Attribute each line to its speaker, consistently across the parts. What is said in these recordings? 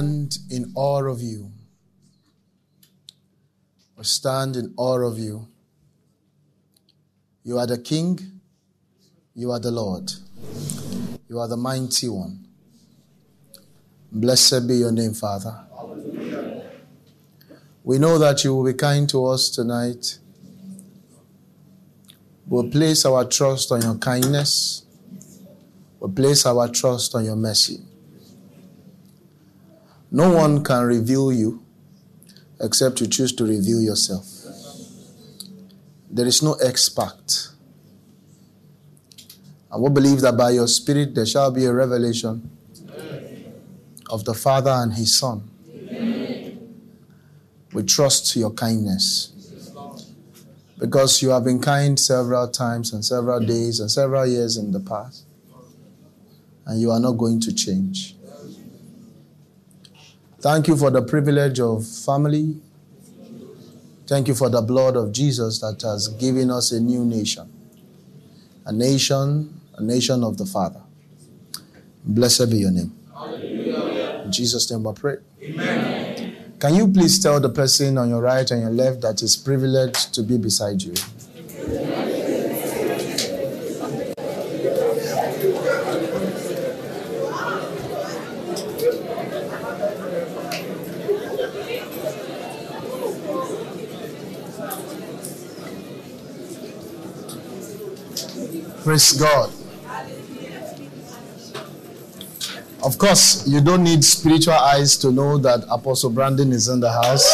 Speaker 1: stand in awe of you. We stand in awe of you. You are the King. You are the Lord. You are the mighty one. Blessed be your name, Father. We know that you will be kind to us tonight. We'll place our trust on your kindness. We'll place our trust on your mercy. No one can reveal you except you choose to reveal yourself. There is no expert. And we believe that by your Spirit there shall be a revelation of the Father and His Son. We trust your kindness. Because you have been kind several times and several days and several years in the past. And you are not going to change. Thank you for the privilege of family. Thank you for the blood of Jesus that has given us a new nation. A nation, a nation of the Father. Blessed be your name. Hallelujah. In Jesus' name I pray. Amen. Can you please tell the person on your right and your left that is privileged to be beside you? Praise God. Of course, you don't need spiritual eyes to know that Apostle Brandon is in the house.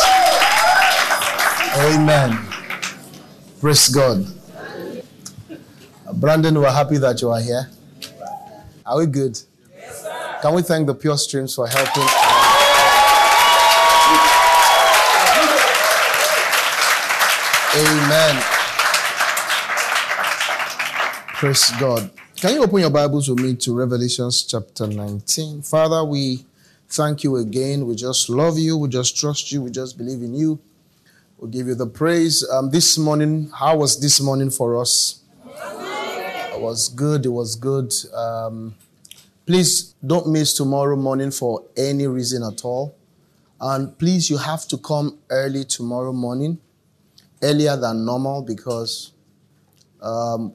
Speaker 1: Amen. Praise God. Brandon, we're happy that you are here. Are we good? Can we thank the Pure Streams for helping? Amen. Praise God. Can you open your Bibles with me to Revelations chapter 19? Father, we thank you again. We just love you. We just trust you. We just believe in you. We'll give you the praise. Um, this morning, how was this morning for us? It was good. It was good. Um, please don't miss tomorrow morning for any reason at all. And please, you have to come early tomorrow morning, earlier than normal, because um,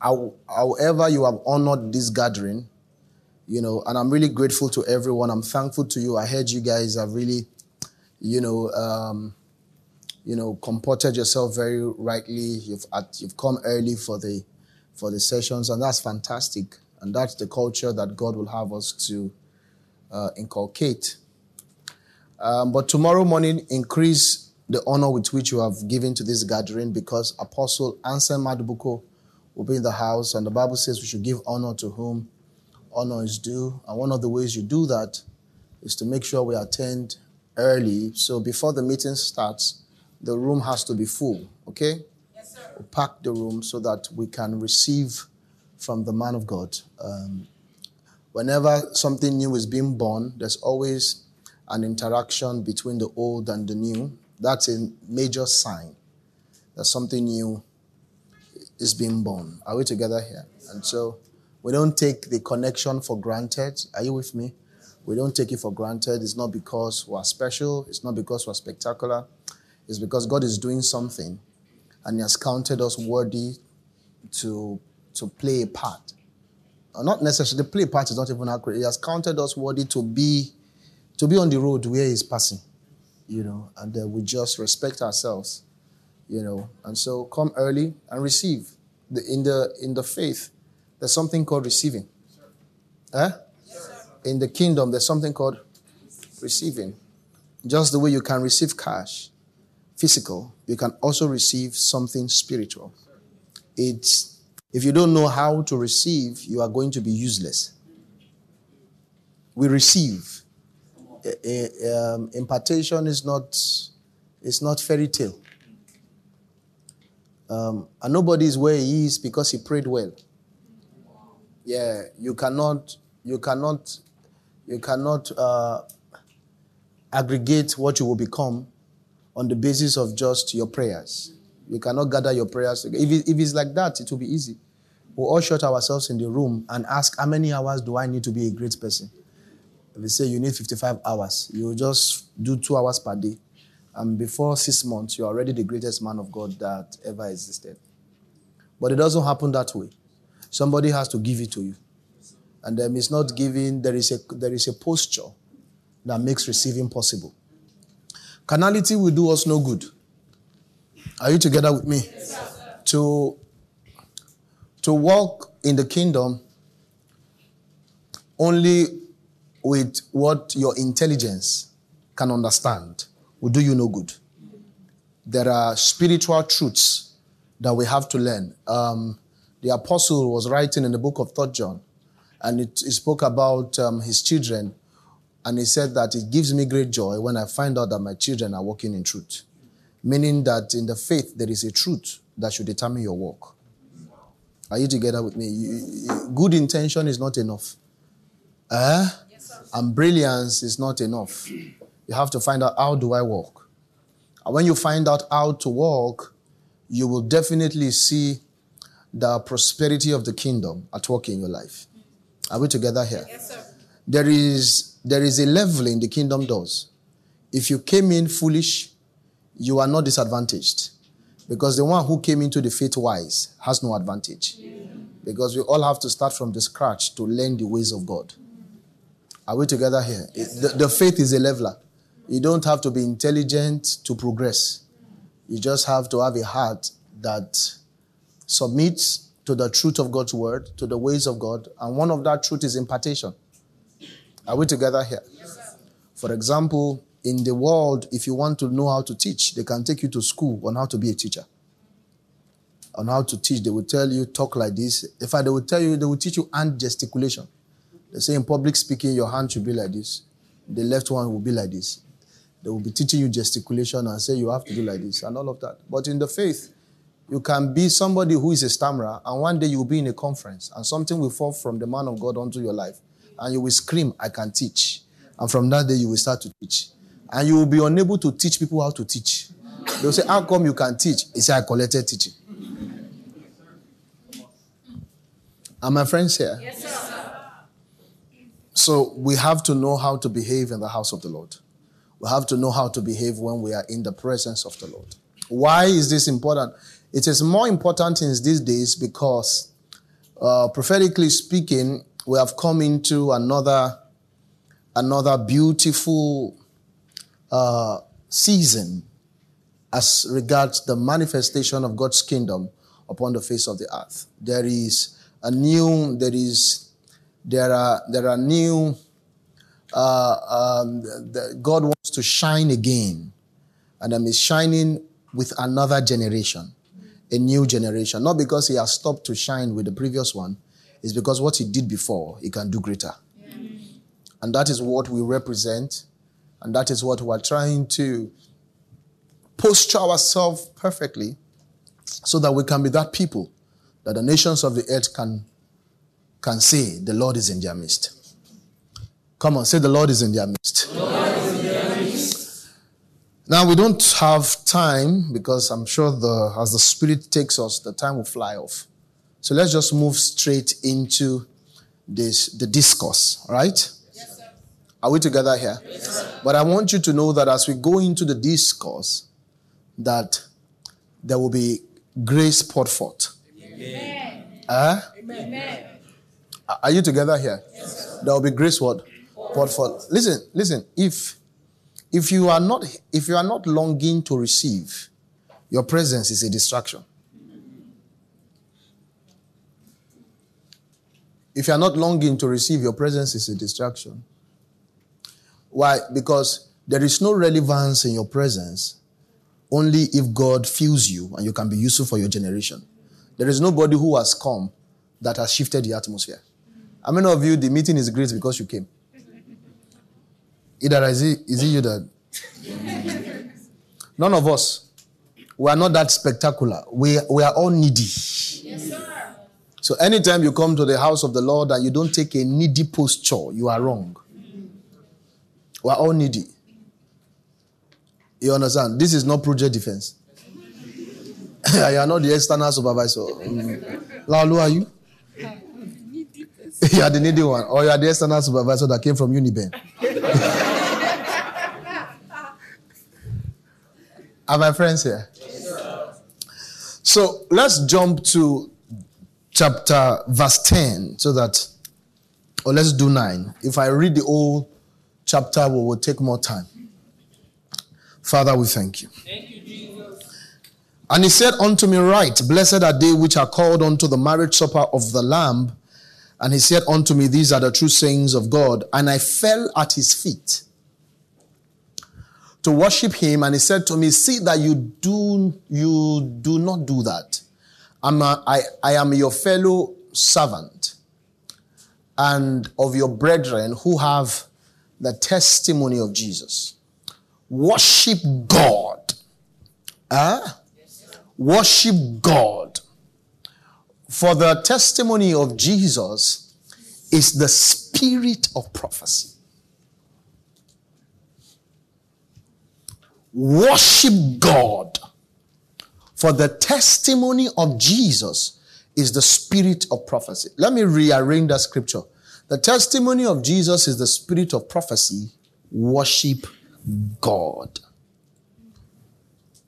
Speaker 1: however you have honored this gathering, you know, and I'm really grateful to everyone. I'm thankful to you. I heard you guys have really, you know, um, you know, comported yourself very rightly. You've you've come early for the for the sessions, and that's fantastic. And that's the culture that God will have us to uh, inculcate. Um, but tomorrow morning, increase the honor with which you have given to this gathering because Apostle Anselm Madubuko will be in the house. And the Bible says we should give honor to whom honor is due. And one of the ways you do that is to make sure we attend early. So before the meeting starts, the room has to be full, okay? Yes, sir. We'll pack the room so that we can receive from the man of God. Um, whenever something new is being born, there's always an interaction between the old and the new. That's a major sign that something new is being born. Are we together here? And so we don't take the connection for granted. Are you with me? We don't take it for granted. It's not because we're special, it's not because we're spectacular. It's because God is doing something and He has counted us worthy to, to play a part. Or not necessarily, play part is not even accurate. He has counted us worthy to be to be on the road where He's passing, you know, and uh, we just respect ourselves you know. And so come early and receive. The, in the in the faith, there's something called receiving. Eh? In the kingdom, there's something called receiving. Just the way you can receive cash, physical, you can also receive something spiritual. It's if you don't know how to receive, you are going to be useless. We receive. Um, impartation is not, it's not fairy tale. Um, and nobody is where he is because he prayed well. Yeah, you cannot, you cannot, you cannot uh, aggregate what you will become on the basis of just your prayers. You cannot gather your prayers. If, it, if it's like that, it will be easy. We'll all shut ourselves in the room and ask, how many hours do I need to be a great person? If you say you need 55 hours, you just do two hours per day. And before six months, you're already the greatest man of God that ever existed. But it doesn't happen that way. Somebody has to give it to you. And then it's not giving, there is a, there is a posture that makes receiving possible. Carnality will do us no good. Are you together with me? Yes, to, to walk in the kingdom only with what your intelligence can understand will do you no good. There are spiritual truths that we have to learn. Um, the apostle was writing in the book of Third John, and it spoke about um, his children, and he said that it gives me great joy when I find out that my children are walking in truth. Meaning that in the faith, there is a truth that should determine your walk. Are you together with me? Good intention is not enough. Eh? Yes, and brilliance is not enough. You have to find out how do I walk. And when you find out how to walk, you will definitely see the prosperity of the kingdom at work in your life. Are we together here? Yes, sir. There is there is a level in the kingdom doors. If you came in foolish, you are not disadvantaged. Because the one who came into the faith wise has no advantage. Because we all have to start from the scratch to learn the ways of God. Are we together here? Yes, the, the faith is a leveler. You don't have to be intelligent to progress. You just have to have a heart that submits to the truth of God's word, to the ways of God. And one of that truth is impartation. Are we together here? Yes, For example, in the world, if you want to know how to teach, they can take you to school on how to be a teacher. On how to teach, they will tell you, talk like this. In fact, they will tell you, they will teach you hand gesticulation. They say in public speaking, your hand should be like this. The left one will be like this. They will be teaching you gesticulation and say you have to do like this and all of that. But in the faith, you can be somebody who is a stammerer, and one day you will be in a conference, and something will fall from the man of God onto your life, and you will scream, I can teach. And from that day, you will start to teach and you will be unable to teach people how to teach. They'll say, How come you can teach? He said, I collected teaching. Are my friends here? Yes, sir. So we have to know how to behave in the house of the Lord. We have to know how to behave when we are in the presence of the Lord. Why is this important? It is more important in these days because, uh, prophetically speaking, we have come into another, another beautiful uh, season as regards the manifestation of God's kingdom upon the face of the earth. There is a new, there is, there are, there are new, uh, um, the, God wants to shine again. And I'm shining with another generation, a new generation. Not because he has stopped to shine with the previous one, it's because what he did before, he can do greater. Yeah. And that is what we represent and that is what we're trying to posture ourselves perfectly so that we can be that people that the nations of the earth can, can say, The Lord is in their midst. Come on, say, The Lord is in their midst. Now, we don't have time because I'm sure the, as the Spirit takes us, the time will fly off. So let's just move straight into this, the discourse, right? Yes, sir. Are we together here? Yes, but I want you to know that as we go into the discourse, that there will be grace poured forth. Amen. Uh? Amen. Are you together here? Yes, there will be grace what? Poured forth. Listen, listen. If if you are not if you are not longing to receive, your presence is a distraction. If you are not longing to receive, your presence is a distraction. Why? Because there is no relevance in your presence only if God fills you and you can be useful for your generation. There is nobody who has come that has shifted the atmosphere. How many of you, the meeting is great because you came? Either is it, is it you that? None of us. We are not that spectacular. We, we are all needy. Yes, sir. So anytime you come to the house of the Lord and you don't take a needy posture, you are wrong. We're all needy. You understand? This is not project defense. you are not the external supervisor. Mm. Lalu, are you? you are the needy one, or you are the external supervisor that came from Uniben. are my friends here? Yes, so let's jump to chapter verse 10 so that, or let's do 9. If I read the whole chapter, we will take more time. Father, we thank you.
Speaker 2: Thank you, Jesus.
Speaker 1: And he said unto me, Right, blessed are they which are called unto the marriage supper of the Lamb. And he said unto me, These are the true sayings of God. And I fell at his feet to worship him. And he said to me, See that you do, you do not do that. I'm a, I, I am your fellow servant and of your brethren who have the testimony of Jesus. Worship God. Huh? Worship God. For the testimony of Jesus is the spirit of prophecy. Worship God. For the testimony of Jesus is the spirit of prophecy. Let me rearrange that scripture. The testimony of Jesus is the spirit of prophecy. Worship God.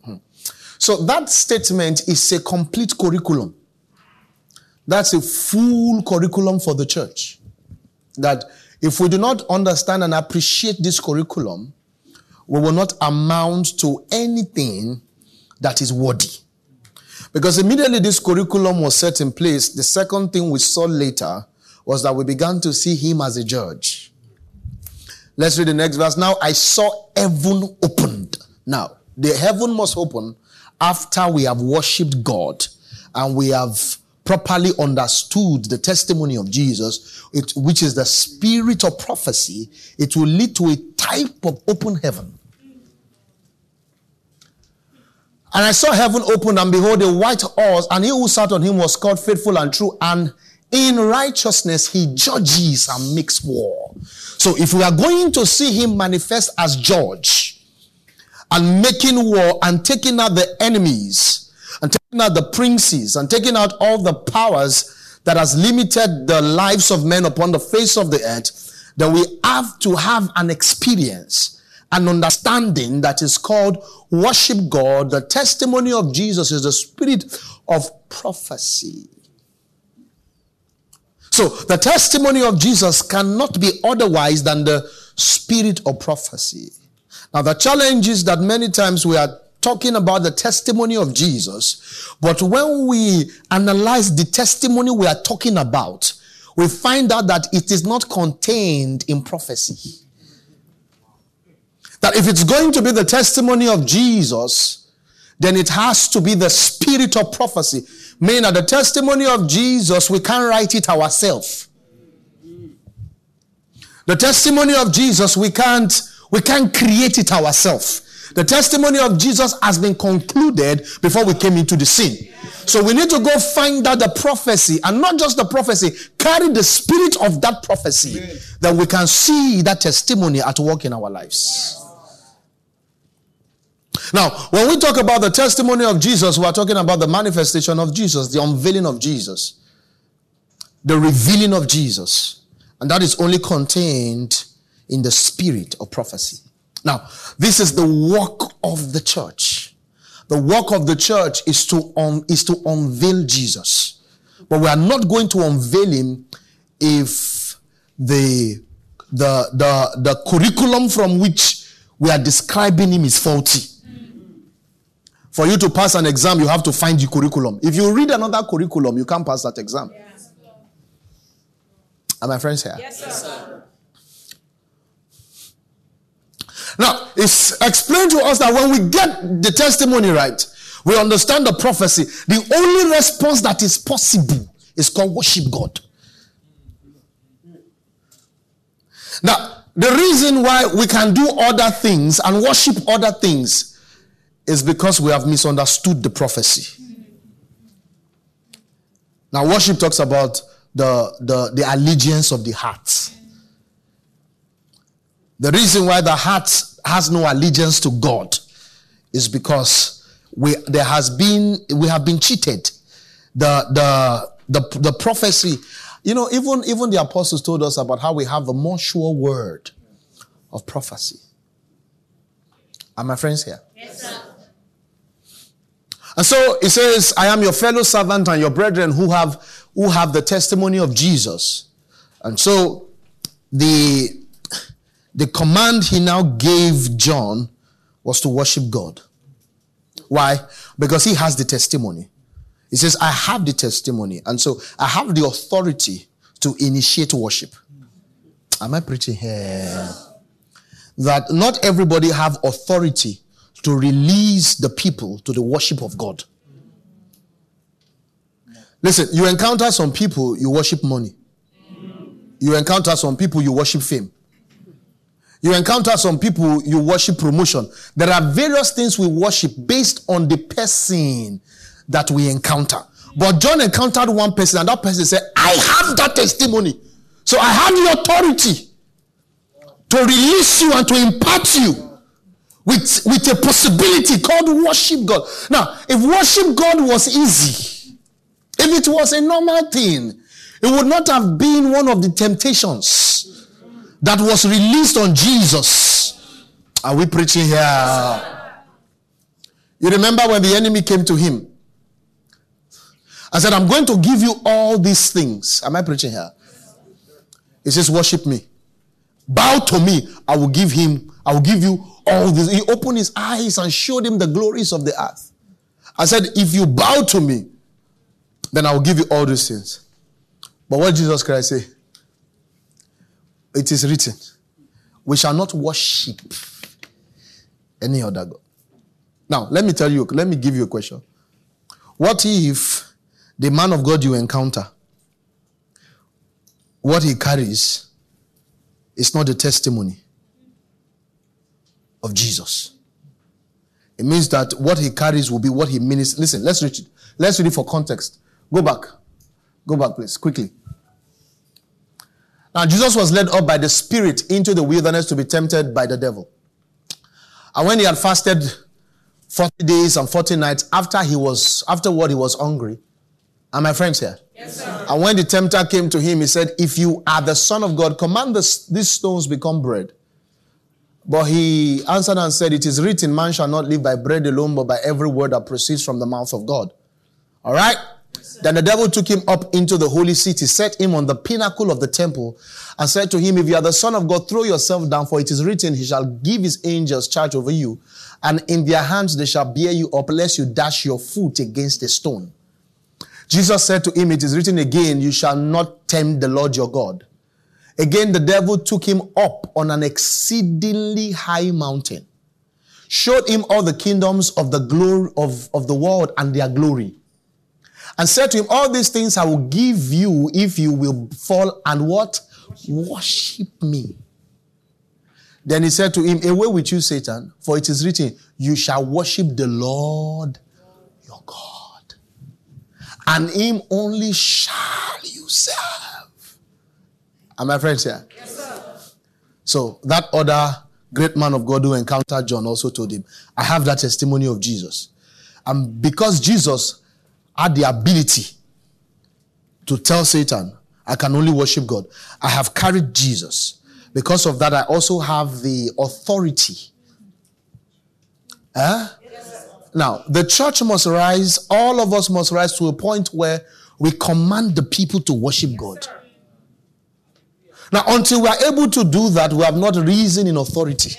Speaker 1: Hmm. So that statement is a complete curriculum. That's a full curriculum for the church. That if we do not understand and appreciate this curriculum, we will not amount to anything that is worthy. Because immediately this curriculum was set in place, the second thing we saw later was that we began to see him as a judge. Let's read the next verse. Now I saw heaven opened. Now, the heaven must open after we have worshipped God and we have properly understood the testimony of Jesus, it, which is the spirit of prophecy. It will lead to a type of open heaven. And I saw heaven open, and behold, a white horse, and he who sat on him was called faithful and true, and in righteousness he judges and makes war. So if we are going to see him manifest as judge and making war and taking out the enemies out the princes and taking out all the powers that has limited the lives of men upon the face of the earth, then we have to have an experience, an understanding that is called worship God. The testimony of Jesus is the spirit of prophecy. So the testimony of Jesus cannot be otherwise than the spirit of prophecy. Now the challenge is that many times we are talking about the testimony of Jesus, but when we analyze the testimony we are talking about, we find out that it is not contained in prophecy. That if it's going to be the testimony of Jesus, then it has to be the spirit of prophecy. Meaning that the testimony of Jesus, we can't write it ourselves. The testimony of Jesus, we can't, we can't create it ourselves. The testimony of Jesus has been concluded before we came into the scene. So we need to go find out the prophecy and not just the prophecy, carry the spirit of that prophecy that we can see that testimony at work in our lives. Now, when we talk about the testimony of Jesus, we are talking about the manifestation of Jesus, the unveiling of Jesus, the revealing of Jesus. And that is only contained in the spirit of prophecy. Now, this is the work of the church. The work of the church is to, is to unveil Jesus. But we are not going to unveil him if the, the, the, the curriculum from which we are describing him is faulty. For you to pass an exam, you have to find the curriculum. If you read another curriculum, you can't pass that exam. Yes. Are my friends here?
Speaker 2: Yes, sir.
Speaker 1: Now, it's explained to us that when we get the testimony right, we understand the prophecy. The only response that is possible is called worship God. Now, the reason why we can do other things and worship other things is because we have misunderstood the prophecy. Now, worship talks about the, the, the allegiance of the heart. The reason why the heart has no allegiance to God is because we there has been we have been cheated. The the the, the prophecy You know, even, even the apostles told us about how we have a more sure word of prophecy. Are my friends here? Yes, sir. And so it says, I am your fellow servant and your brethren who have who have the testimony of Jesus. And so the the command he now gave John was to worship God. Why? Because he has the testimony. He says, I have the testimony. And so I have the authority to initiate worship. Am I preaching here? That not everybody have authority to release the people to the worship of God. Listen, you encounter some people, you worship money. You encounter some people, you worship fame. You encounter some people, you worship promotion. There are various things we worship based on the person that we encounter. But John encountered one person, and that person said, I have that testimony. So I have the authority to release you and to impart you with, with a possibility called worship God. Now, if worship God was easy, if it was a normal thing, it would not have been one of the temptations that was released on Jesus. Are we preaching here? You remember when the enemy came to him I said, I'm going to give you all these things. Am I preaching here? He says, Worship me. Bow to me. I will give him, I will give you all this. He opened his eyes and showed him the glories of the earth. I said, If you bow to me, then I will give you all these things. But what Jesus Christ say? It is written, we shall not worship any other God. Now, let me tell you, let me give you a question. What if the man of God you encounter, what he carries is not the testimony of Jesus. It means that what he carries will be what he means. Listen, let's read it. Let's read it for context. Go back. Go back, please, quickly. Now, Jesus was led up by the Spirit into the wilderness to be tempted by the devil. And when he had fasted 40 days and 40 nights after he was, afterward he was hungry, are my friends here? Yes, sir. And when the tempter came to him, he said, If you are the Son of God, command this, these stones become bread. But he answered and said, It is written, Man shall not live by bread alone, but by every word that proceeds from the mouth of God. All right? Then the devil took him up into the holy city, set him on the pinnacle of the temple, and said to him, If you are the Son of God, throw yourself down, for it is written, He shall give His angels charge over you, and in their hands they shall bear you up, lest you dash your foot against a stone. Jesus said to him, It is written again, You shall not tempt the Lord your God. Again, the devil took him up on an exceedingly high mountain, showed him all the kingdoms of the glory of, of the world and their glory, and said to him, All these things I will give you if you will fall and what? Worship me. Then he said to him, Away with you, Satan, for it is written, You shall worship the Lord your God and him only shall you serve. Are my friends here? Yes, sir. So that other great man of God who encountered John also told him, I have that testimony of Jesus. And because Jesus had the ability to tell Satan, I can only worship God, I have carried Jesus. Because of that, I also have the authority. Huh? Now, the church must rise, all of us must rise to a point where we command the people to worship God. Now, until we are able to do that, we have not risen in authority.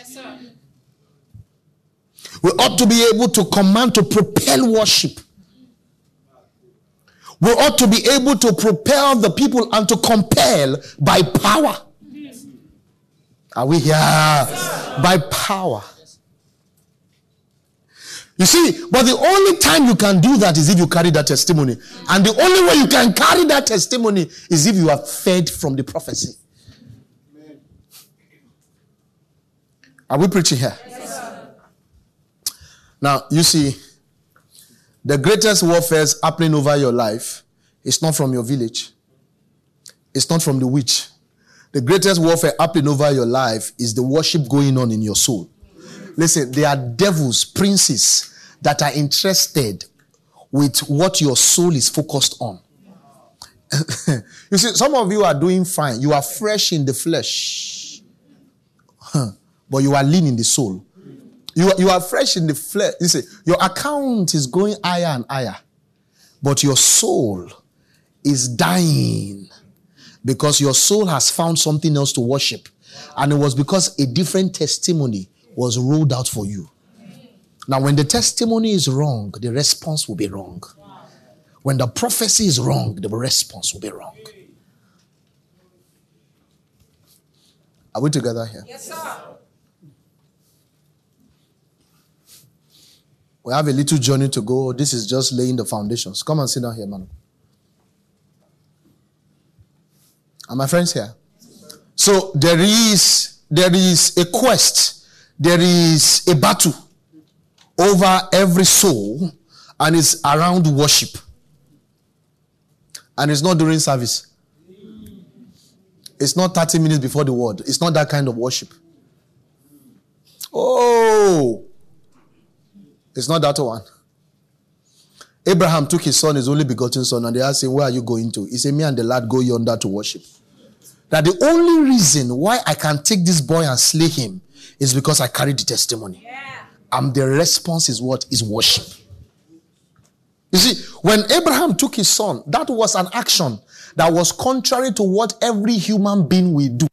Speaker 1: we ought to be able to command to propel worship. We ought to be able to propel the people and to compel by power. Are we here? By power. You see, but the only time you can do that is if you carry that testimony. And the only way you can carry that testimony is if you are fed from the prophecy. Are we preaching here? Yes, now, you see, the greatest warfare happening over your life is not from your village, it's not from the witch. The greatest warfare happening over your life is the worship going on in your soul. Listen, there are devils, princes that are interested with what your soul is focused on. you see, some of you are doing fine. You are fresh in the flesh, but you are lean in the soul. You, you are fresh in the flesh. You see, your account is going higher and higher, but your soul is dying because your soul has found something else to worship. And it was because a different testimony was rolled out for you. Now, when the testimony is wrong, the response will be wrong. When the prophecy is wrong, the response will be wrong. Are we together here?
Speaker 2: Yes, sir.
Speaker 1: We have a little journey to go. This is just laying the foundations. Come and sit down here, man. Are my friends here? So there is there is a quest, there is a battle over every soul, and it's around worship. And it's not during service. It's not 30 minutes before the word. It's not that kind of worship. Oh, it's not that one. Abraham took his son, his only begotten son, and they asked him, Where are you going to? He said, Me and the lad go yonder to worship. That the only reason why I can take this boy and slay him is because I carry the testimony.
Speaker 2: Yeah.
Speaker 1: And the response is what? Is worship. You see, when Abraham took his son, that was an action that was contrary to what every human being will do.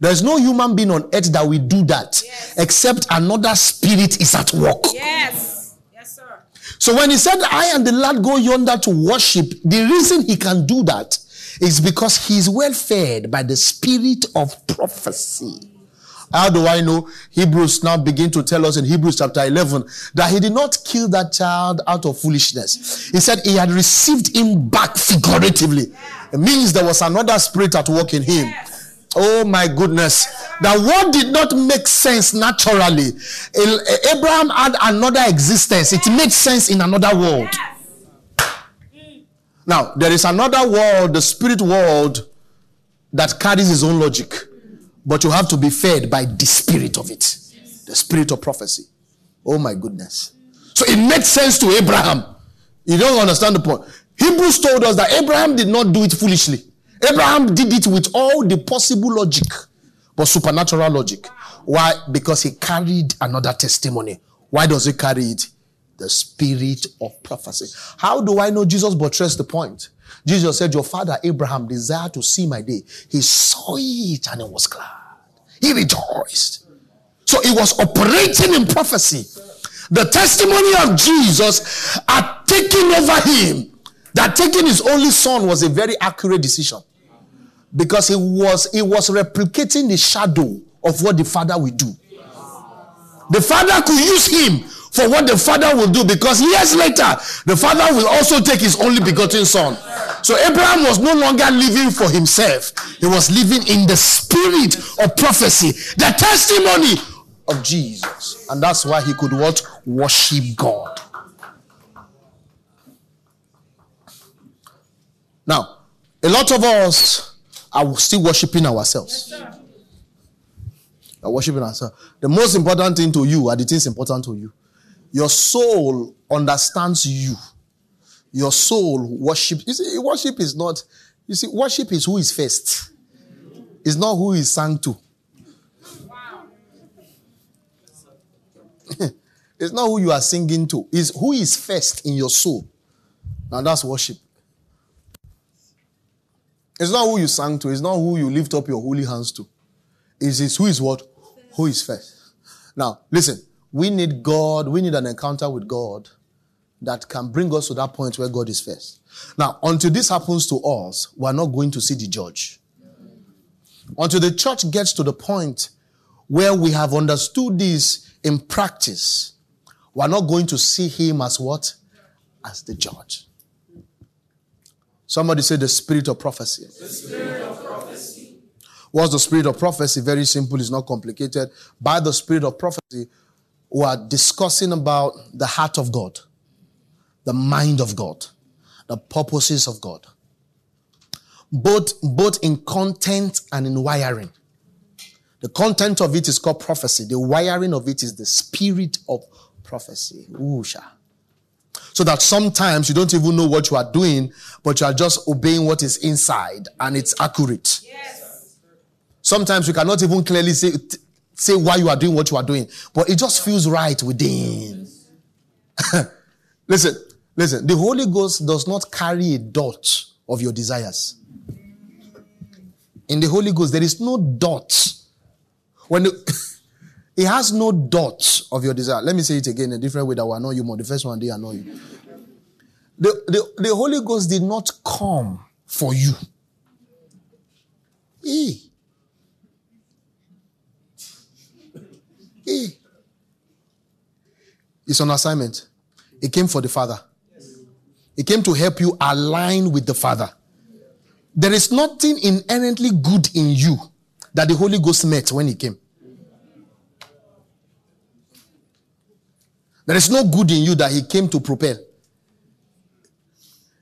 Speaker 2: Yeah.
Speaker 1: There's no human being on earth that will do that
Speaker 2: Yes.
Speaker 1: except another spirit is at work.
Speaker 2: Yes. Yes, sir.
Speaker 1: So when he said, I and the lad go yonder to worship, the reason he can do that is because he's well fed by the spirit of prophecy. How do I know? Hebrews now begin to tell us in Hebrews chapter 11 that he did not kill that child out of foolishness. He said he had received him back figuratively. It means there was another spirit at work in him. Oh my goodness. That what did not make sense naturally. Abraham had another existence. It made sense in another world. Now, there is another world, the spirit world, that carries its own logic. But you have to be fed by the spirit of it. The spirit of prophecy. Oh my goodness. So it made sense to Abraham. You don't understand the point. Hebrews told us that Abraham did not do it foolishly. Abraham did it with all the possible logic, but supernatural logic. Why? Because he carried another testimony. Why does he carry it? The spirit of prophecy. How do I know Jesus buttressed the point? Jesus said, Your father Abraham desired to see my day. He saw it and he was glad. He rejoiced. So he was operating in prophecy. The testimony of Jesus had taken over him. That taking his only son was a very accurate decision. Because he was he was replicating the shadow of what the father will do. The father could use him for what the father will do because years later the father will also take his only begotten son. So Abraham was no longer living for himself. He was living in the spirit of prophecy, the testimony of Jesus. And that's why he could what? Worship God. Now, a lot of us are we still worshiping ourselves. Are worshiping ourselves. The most important thing to you are the things important to you. Your soul understands you. Your soul worship. You see, worship is not. You see, worship is who is first. It's not who is sang to. it's not who you are singing to. It's who is first in your soul. Now that's worship. It's not who you sang to. It's not who you lift up your holy hands to. It's, it's who is what? Who is first. Now, listen. We need God. We need an encounter with God that can bring us to that point where God is first. Now, until this happens to us, we're not going to see the judge. Until the church gets to the point where we have understood this in practice, we're not going to see him as what? As the judge. Somebody say the spirit of prophecy. What's the spirit of prophecy? Very simple, it's not complicated. By the spirit of prophecy, we are discussing about the heart of God, the mind of God, the purposes of God. Both, both in content and in wiring. The content of it is called prophecy. The wiring of it is the spirit of prophecy. Oosha. So that sometimes you don't even know what you are doing, but you are just obeying what is inside and it's accurate.
Speaker 2: Yes.
Speaker 1: Sometimes you cannot even clearly say, say why you are doing what you are doing, but it just feels right within. listen, listen, the Holy Ghost does not carry a dot of your desires. In the Holy Ghost, there is no dot. When the, it has no dot of your desire. Let me say it again in a different way that will annoy you more. The first one, they annoy you. The, the, the Holy Ghost did not come for you. He. He. It's on assignment. It came for the Father. It came to help you align with the Father. There is nothing inherently good in you that the Holy Ghost met when He came. There is no good in you that He came to propel.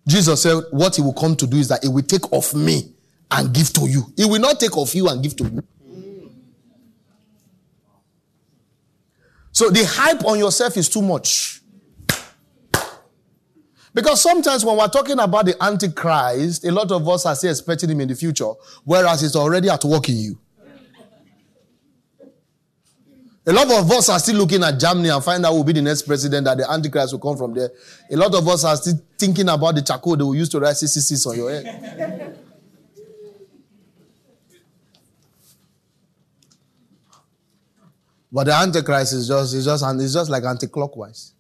Speaker 1: Jesus said, What He will come to do is that He will take of me and give to you. He will not take of you and give to you. So the hype on yourself is too much. Because sometimes when we're talking about the Antichrist, a lot of us are still expecting him in the future, whereas he's already at work in you. A lot of us are still looking at Germany and find out who will be the next president, that the Antichrist will come from there. A lot of us are still thinking about the charcoal they will use to write CCCs on your head. but the Antichrist is just, is just, it's just like anti-clockwise.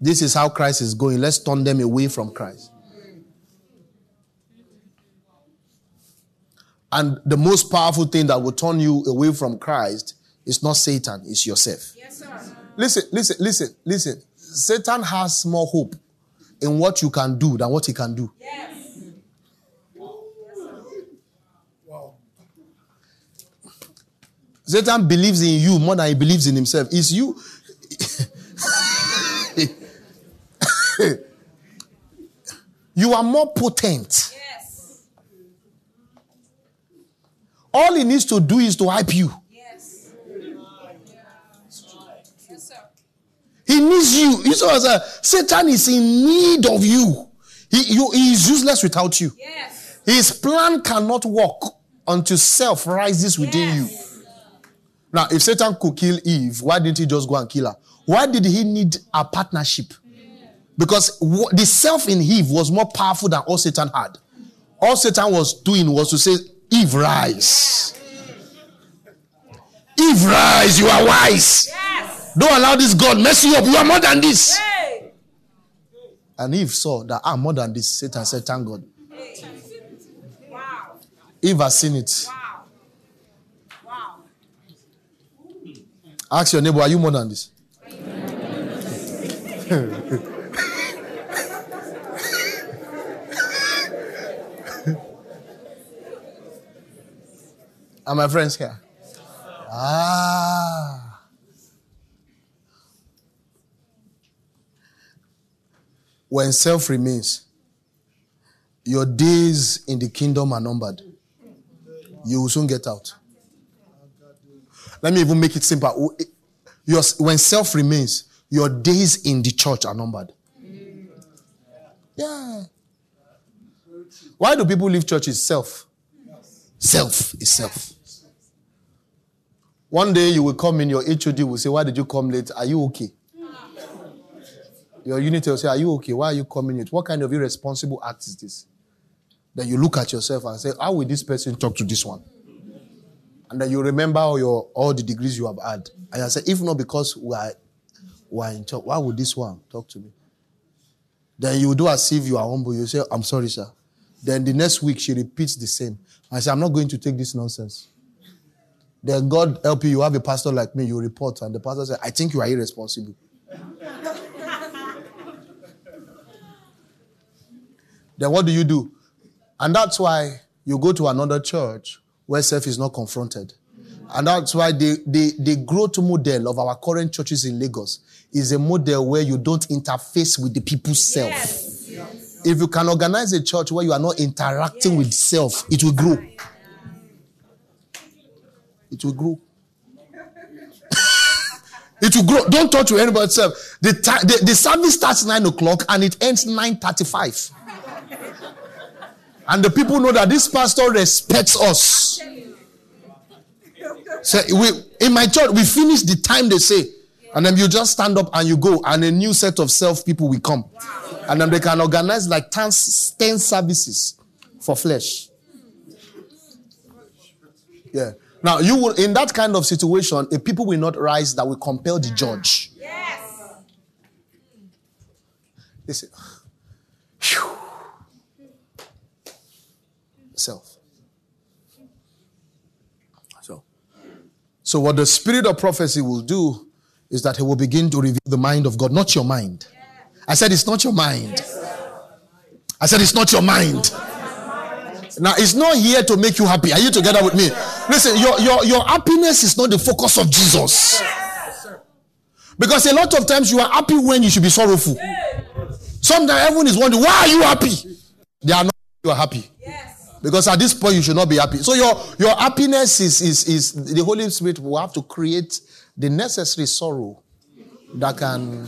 Speaker 1: This is how Christ is going. Let's turn them away from Christ. And the most powerful thing that will turn you away from Christ is not Satan, it's yourself.
Speaker 2: Yes, sir.
Speaker 1: Listen, listen, listen, listen. Satan has more hope in what you can do than what he can do.
Speaker 2: Yes. Wow.
Speaker 1: Satan believes in you more than he believes in himself. It's you. you are more potent.
Speaker 2: Yes.
Speaker 1: All he needs to do is to hype you. He needs you. You saw, uh, Satan is in need of you. He, you. he is useless without you.
Speaker 2: Yes.
Speaker 1: His plan cannot work until self rises within you. Now, if Satan could kill Eve, why didn't he just go and kill her? Why did he need a partnership? Because the self in Eve was more powerful than all Satan had. All Satan was doing was to say, Eve, rise. Eve, rise. You are wise.
Speaker 2: Yes.
Speaker 1: Don't allow this God mess you up. You are more than this.
Speaker 2: Hey.
Speaker 1: And Eve saw that I'm more than this. Satan said, Thank God.
Speaker 2: Hey. Wow.
Speaker 1: Eve has seen it.
Speaker 2: Wow. Wow.
Speaker 1: Ask your neighbor, Are you more than this? Are my friends here? Ah. When self remains, your days in the kingdom are numbered. You will soon get out. Let me even make it simple. When self remains, your days in the church are numbered. Yeah. Why do people leave churches? Self. Self is self. One day you will come in, your HOD will say, Why did you come late? Are you okay? Your unit will say, Are you okay? Why are you coming late? What kind of irresponsible act is this? Then you look at yourself and say, How will this person talk to this one? And then you remember all your all the degrees you have had. And I say, if not because we are, we are in church, why would this one talk to me? Then you do as if you are humble. You say, I'm sorry, sir. Then the next week she repeats the same. I say, I'm not going to take this nonsense. Then God help you, you have a pastor like me, you report, and the pastor says, I think you are irresponsible. Then what do you do? And that's why you go to another church where self is not confronted. And that's why the, the, the growth model of our current churches in Lagos is a model where you don't interface with the people's self.
Speaker 2: Yes.
Speaker 1: If you can organize a church where you are not interacting with self, it will grow. It will grow. It will grow. Don't talk to anybody else. The, ti- the, the service starts 9 o'clock and it ends 9.35. and the people know that this pastor respects us. So we, in my church, we finish the time they say. And then you just stand up and you go, and a new set of self people will come. And then they can organize like 10, 10 services for flesh. Yeah. Now, you will, in that kind of situation, a people will not rise that will compel the judge.
Speaker 2: Yes.
Speaker 1: They say, "Phew." self. So, so what the spirit of prophecy will do is that he will begin to reveal the mind of God, not your mind. I said it's not your mind. I said it's not your mind. Now it's not here to make you happy. Are you together with me? Listen, your, your, your happiness is not the focus of Jesus. Because a lot of times you are happy when you should be sorrowful. Sometimes everyone is wondering, why are you happy? They are not you are happy.
Speaker 2: Yes.
Speaker 1: Because at this point you should not be happy. So your, your happiness is, is, is the Holy Spirit will have to create the necessary sorrow that can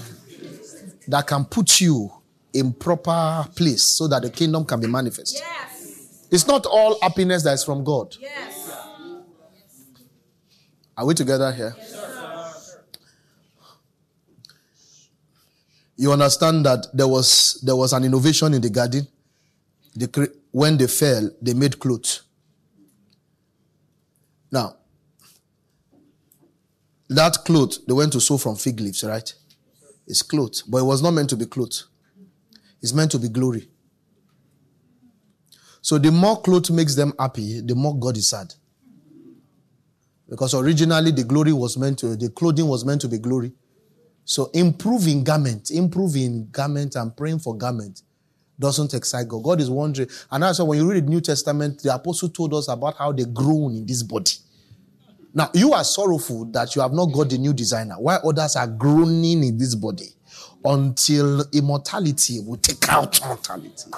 Speaker 1: that can put you in proper place so that the kingdom can be manifest.
Speaker 2: Yes.
Speaker 1: It's not all happiness that is from God.
Speaker 2: Yes.
Speaker 1: Are we together here? You understand that there was there was an innovation in the garden. The, when they fell, they made clothes. Now, that cloth they went to sew from fig leaves, right? It's cloth, but it was not meant to be cloth. It's meant to be glory. So the more cloth makes them happy, the more God is sad. Because originally the glory was meant to, the clothing was meant to be glory. So improving garment, improving garment and praying for garment doesn't excite God. God is wondering. And why when you read the New Testament, the apostle told us about how they groan in this body. Now, you are sorrowful that you have not got the new designer, while others are groaning in this body until immortality will take out mortality.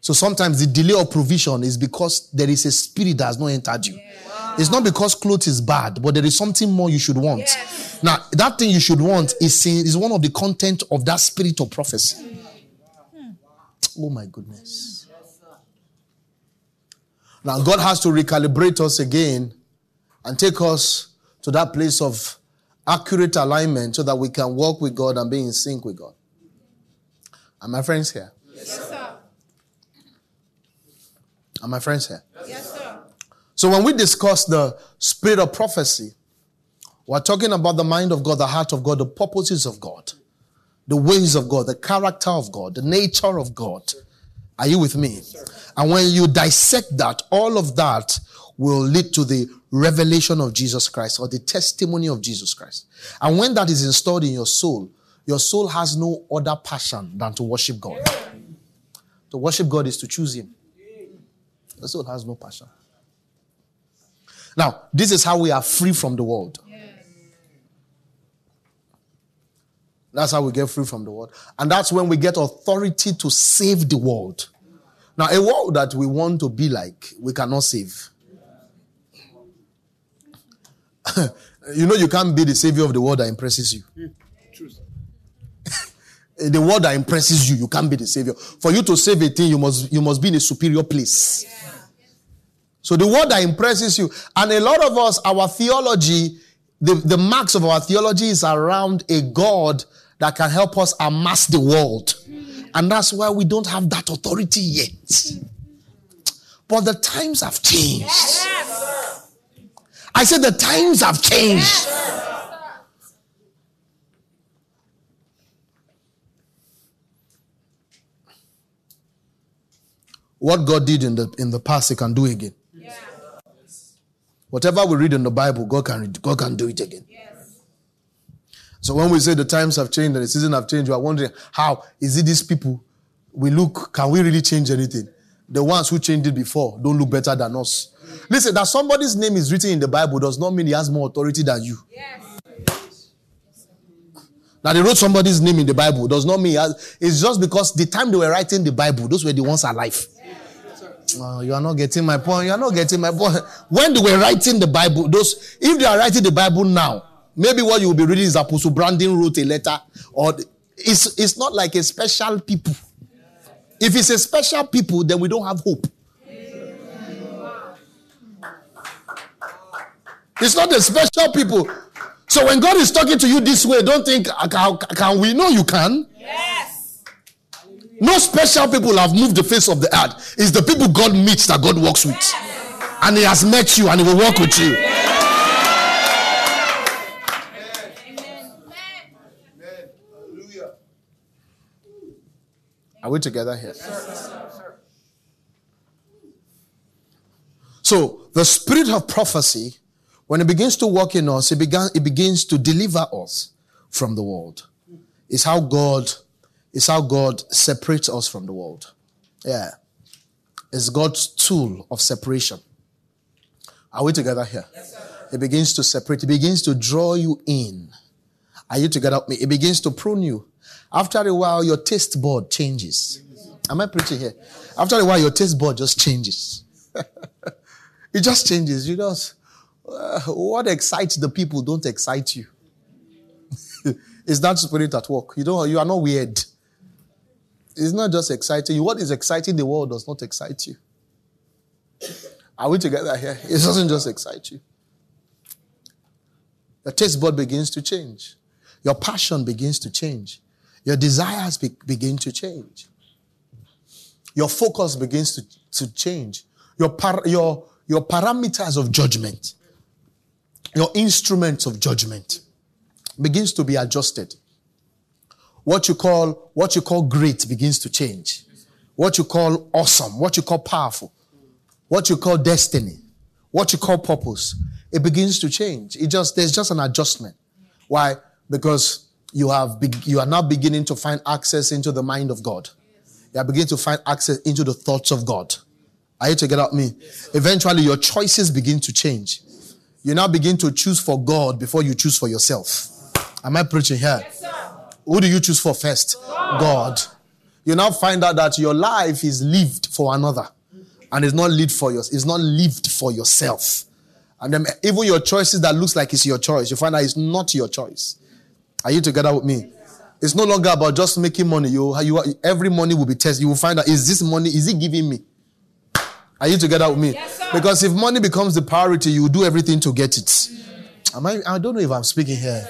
Speaker 1: So sometimes the delay of provision is because there is a spirit that has not entered you. It's not because clothes is bad, but there is something more you should want.
Speaker 2: Yes.
Speaker 1: Now, that thing you should want is, is one of the content of that spirit of prophecy. Hmm. Oh my goodness. Now, God has to recalibrate us again and take us to that place of accurate alignment so that we can walk with God and be in sync with God. Are my friends here?
Speaker 2: Yes, sir.
Speaker 1: Are my friends here?
Speaker 2: Yes, sir.
Speaker 1: So when we discuss the spirit of prophecy, we're talking about the mind of God, the heart of God, the purposes of God, the ways of God, the character of God, the nature of God. Are you with me? And when you dissect that, all of that will lead to the revelation of Jesus Christ or the testimony of Jesus Christ. And when that is installed in your soul, your soul has no other passion than to worship God. To worship God is to choose Him. The soul has no passion. Now, this is how we are free from the world. That's how we get free from the world. And that's when we get authority to save the world. Now, a world that we want to be like, we cannot save. you know, you can't be the savior of the world that impresses you. Hmm, the world that impresses you, you can't be the savior. For you to save a thing, you must, you must be in a superior place. So the word that impresses you, and a lot of us, our theology, the, the marks of our theology is around a God that can help us amass the world. And that's why we don't have that authority yet. But the times have changed. I said the times have changed. What God did in the in the past, He can do again. Whatever we read in the Bible, God can God can do it again. So when we say the times have changed and the season have changed, we are wondering how is it these people? We look, can we really change anything? The ones who changed it before don't look better than us. Listen, that somebody's name is written in the Bible does not mean he has more authority than you. Now they wrote somebody's name in the Bible does not mean has, it's just because the time they were writing the Bible, those were the ones alive. Oh, you are not getting my point. You are not getting my point. When they were writing the Bible, those if they are writing the Bible now, maybe what you will be reading is Apostle Brandon wrote a letter, or it's it's not like a special people. If it's a special people, then we don't have hope. It's not a special people. So when God is talking to you this way, don't think, can, can we? know you can.
Speaker 2: Yes.
Speaker 1: No special people have moved the face of the earth. It's the people God meets that God works with. And He has met you and He will work with you. Are we together here? So, the spirit of prophecy, when it begins to work in us, it, began, it begins to deliver us from the world. It's how God, it's how God separates us from the world. Yeah. It's God's tool of separation. Are we together here? Yes, it begins to separate. It begins to draw you in. Are you together with me? It begins to prune you. After a while, your taste board changes. Am I preaching here? After a while, your taste board just changes. it just changes. You just, uh, what excites the people don't excite you. it's that spirit at work. You don't, you are not weird. It's not just exciting you. What is exciting the world does not excite you. Are we together here? It doesn't just excite you. Your taste bud begins to change. Your passion begins to change. Your desires be- begin to change. Your focus begins to, to change. Your, par- your, your parameters of judgment, your instruments of judgment begins to be adjusted. What you call, what you call great begins to change. What you call awesome, what you call powerful, what you call destiny, what you call purpose, it begins to change. It just, there's just an adjustment. Why? Because you have, you are now beginning to find access into the mind of God. You are beginning to find access into the thoughts of God. Are you together with me? Eventually, your choices begin to change. You now begin to choose for God before you choose for yourself. Am I preaching here? Who do you choose for first? God. God. You now find out that your life is lived for another, and it's not lived for yours. It's not lived for yourself. And then even your choices that looks like it's your choice, you find out it's not your choice. Are you together with me? It's no longer about just making money. You, you every money will be tested. You will find out is this money is it giving me? Are you together with me?
Speaker 2: Yes,
Speaker 1: because if money becomes the priority, you do everything to get it. Am I? I don't know if I'm speaking here.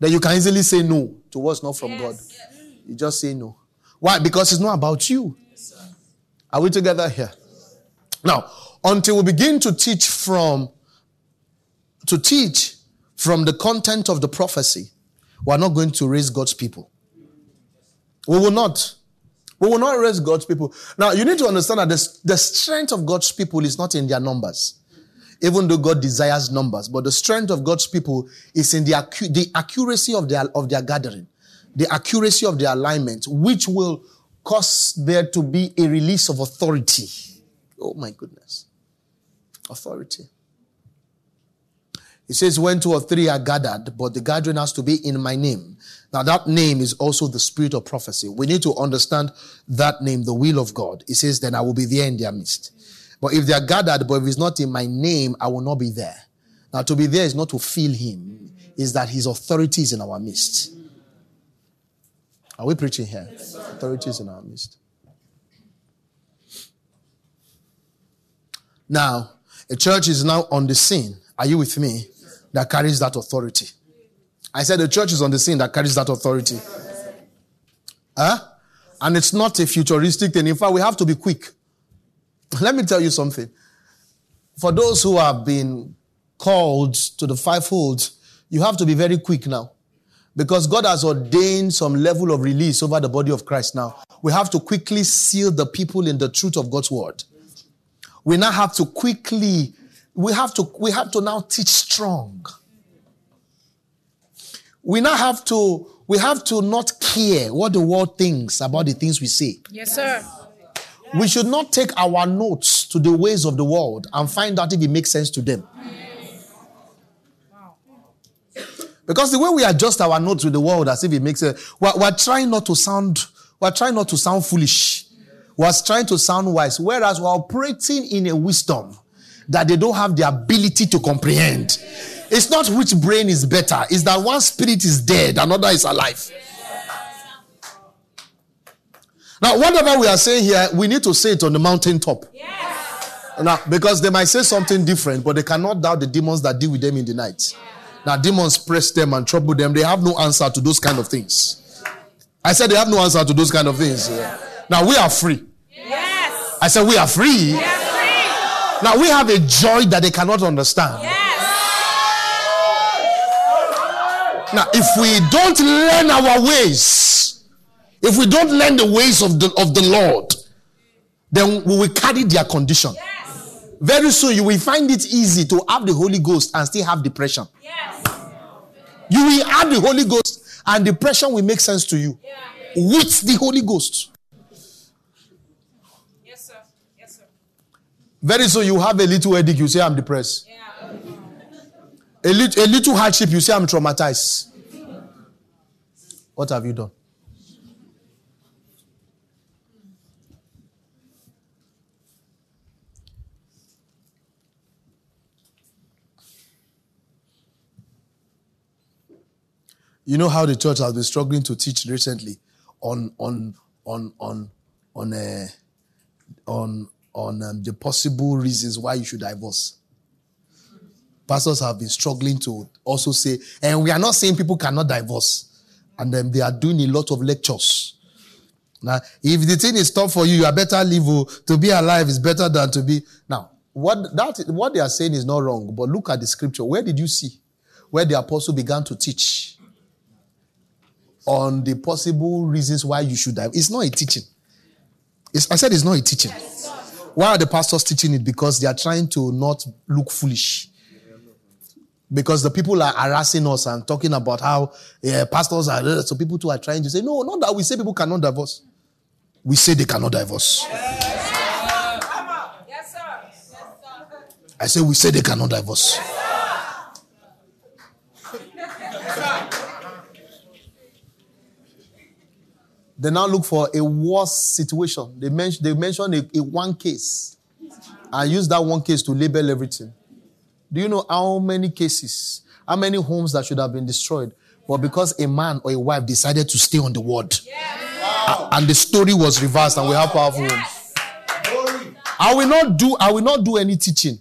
Speaker 1: Then you can easily say no to what's not from yes. God. You just say no. Why? Because it's not about you. Are we together here? Now, until we begin to teach from, to teach from the content of the prophecy, we are not going to raise God's people. We will not. We will not raise God's people. Now, you need to understand that the, the strength of God's people is not in their numbers. Even though God desires numbers, but the strength of God's people is in the, acu- the accuracy of their, of their gathering, the accuracy of their alignment, which will cause there to be a release of authority. Oh my goodness. Authority. He says, when two or three are gathered, but the gathering has to be in my name. Now that name is also the spirit of prophecy. We need to understand that name, the will of God. He says, then I will be there in their midst. But if they are gathered, but if it's not in my name, I will not be there. Now to be there is not to feel him, is that his authority is in our midst. Are we preaching here? Yes, authority is in our midst. Now, a church is now on the scene. Are you with me? that carries that authority. I said the church is on the scene that carries that authority. Huh? And it's not a futuristic thing. In fact, we have to be quick. Let me tell you something. For those who have been called to the fivefold, you have to be very quick now. Because God has ordained some level of release over the body of Christ now. We have to quickly seal the people in the truth of God's word. We now have to quickly we have to we have to now teach strong. We now have to we have to not care what the world thinks about the things we say.
Speaker 2: Yes, sir.
Speaker 1: We should not take our notes to the ways of the world and find out if it makes sense to them. Because the way we adjust our notes with the world as if it makes sense, we're, we're trying not to sound, we're trying not to sound foolish. We're trying to sound wise, whereas we're operating in a wisdom that they don't have the ability to comprehend. It's not which brain is better, it's that one spirit is dead, another is alive. Now, whatever we are saying here, we need to say it on the mountaintop. Now, because they might say something different, but they cannot doubt the demons that deal with them in the night. Now, demons press them and trouble them. They have no answer to those kind of things. I said they have no answer to those kind of things. Now, we are free.
Speaker 2: Yes.
Speaker 1: I said we are free.
Speaker 2: Yes.
Speaker 1: Now, we have a joy that they cannot understand.
Speaker 2: Yes.
Speaker 1: Now, if we don't learn our ways, if we don't learn the ways of the, of the Lord, then we will carry their condition.
Speaker 2: Yes.
Speaker 1: Very soon, you will find it easy to have the Holy Ghost and still have depression.
Speaker 2: Yes.
Speaker 1: You will have the Holy Ghost, and depression will make sense to you with the Holy Ghost.
Speaker 2: Yes, sir. Yes, sir.
Speaker 1: Very soon, you have a little headache, you say, I'm depressed.
Speaker 2: Yeah.
Speaker 1: A, lit- a little hardship, you say, I'm traumatized. What have you done? You know how the church has been struggling to teach recently on on on on on uh, on on um, the possible reasons why you should divorce. Pastors have been struggling to also say, and we are not saying people cannot divorce, and then they are doing a lot of lectures. Now, if the thing is tough for you, you are better live. oh, To be alive is better than to be. Now, what that what they are saying is not wrong, but look at the scripture. Where did you see where the apostle began to teach on the possible reasons why you should die? It's not a teaching. It's, I said it's not a teaching. Why are the pastors teaching it? Because they are trying to not look foolish. Because the people are harassing us and talking about how yeah, pastors are. Uh, so people too are trying to say, no, not that we say people cannot divorce. We say they cannot divorce.
Speaker 2: Yes, sir.
Speaker 1: I say we say they cannot divorce. They now look for a worse situation. They mention they mention a, a one case and use that one case to label everything. Do you know how many cases, how many homes that should have been destroyed, but because a man or a wife decided to stay on the word, A- and the story was reversed, and we have powerful homes. I will not do. I will not do any teaching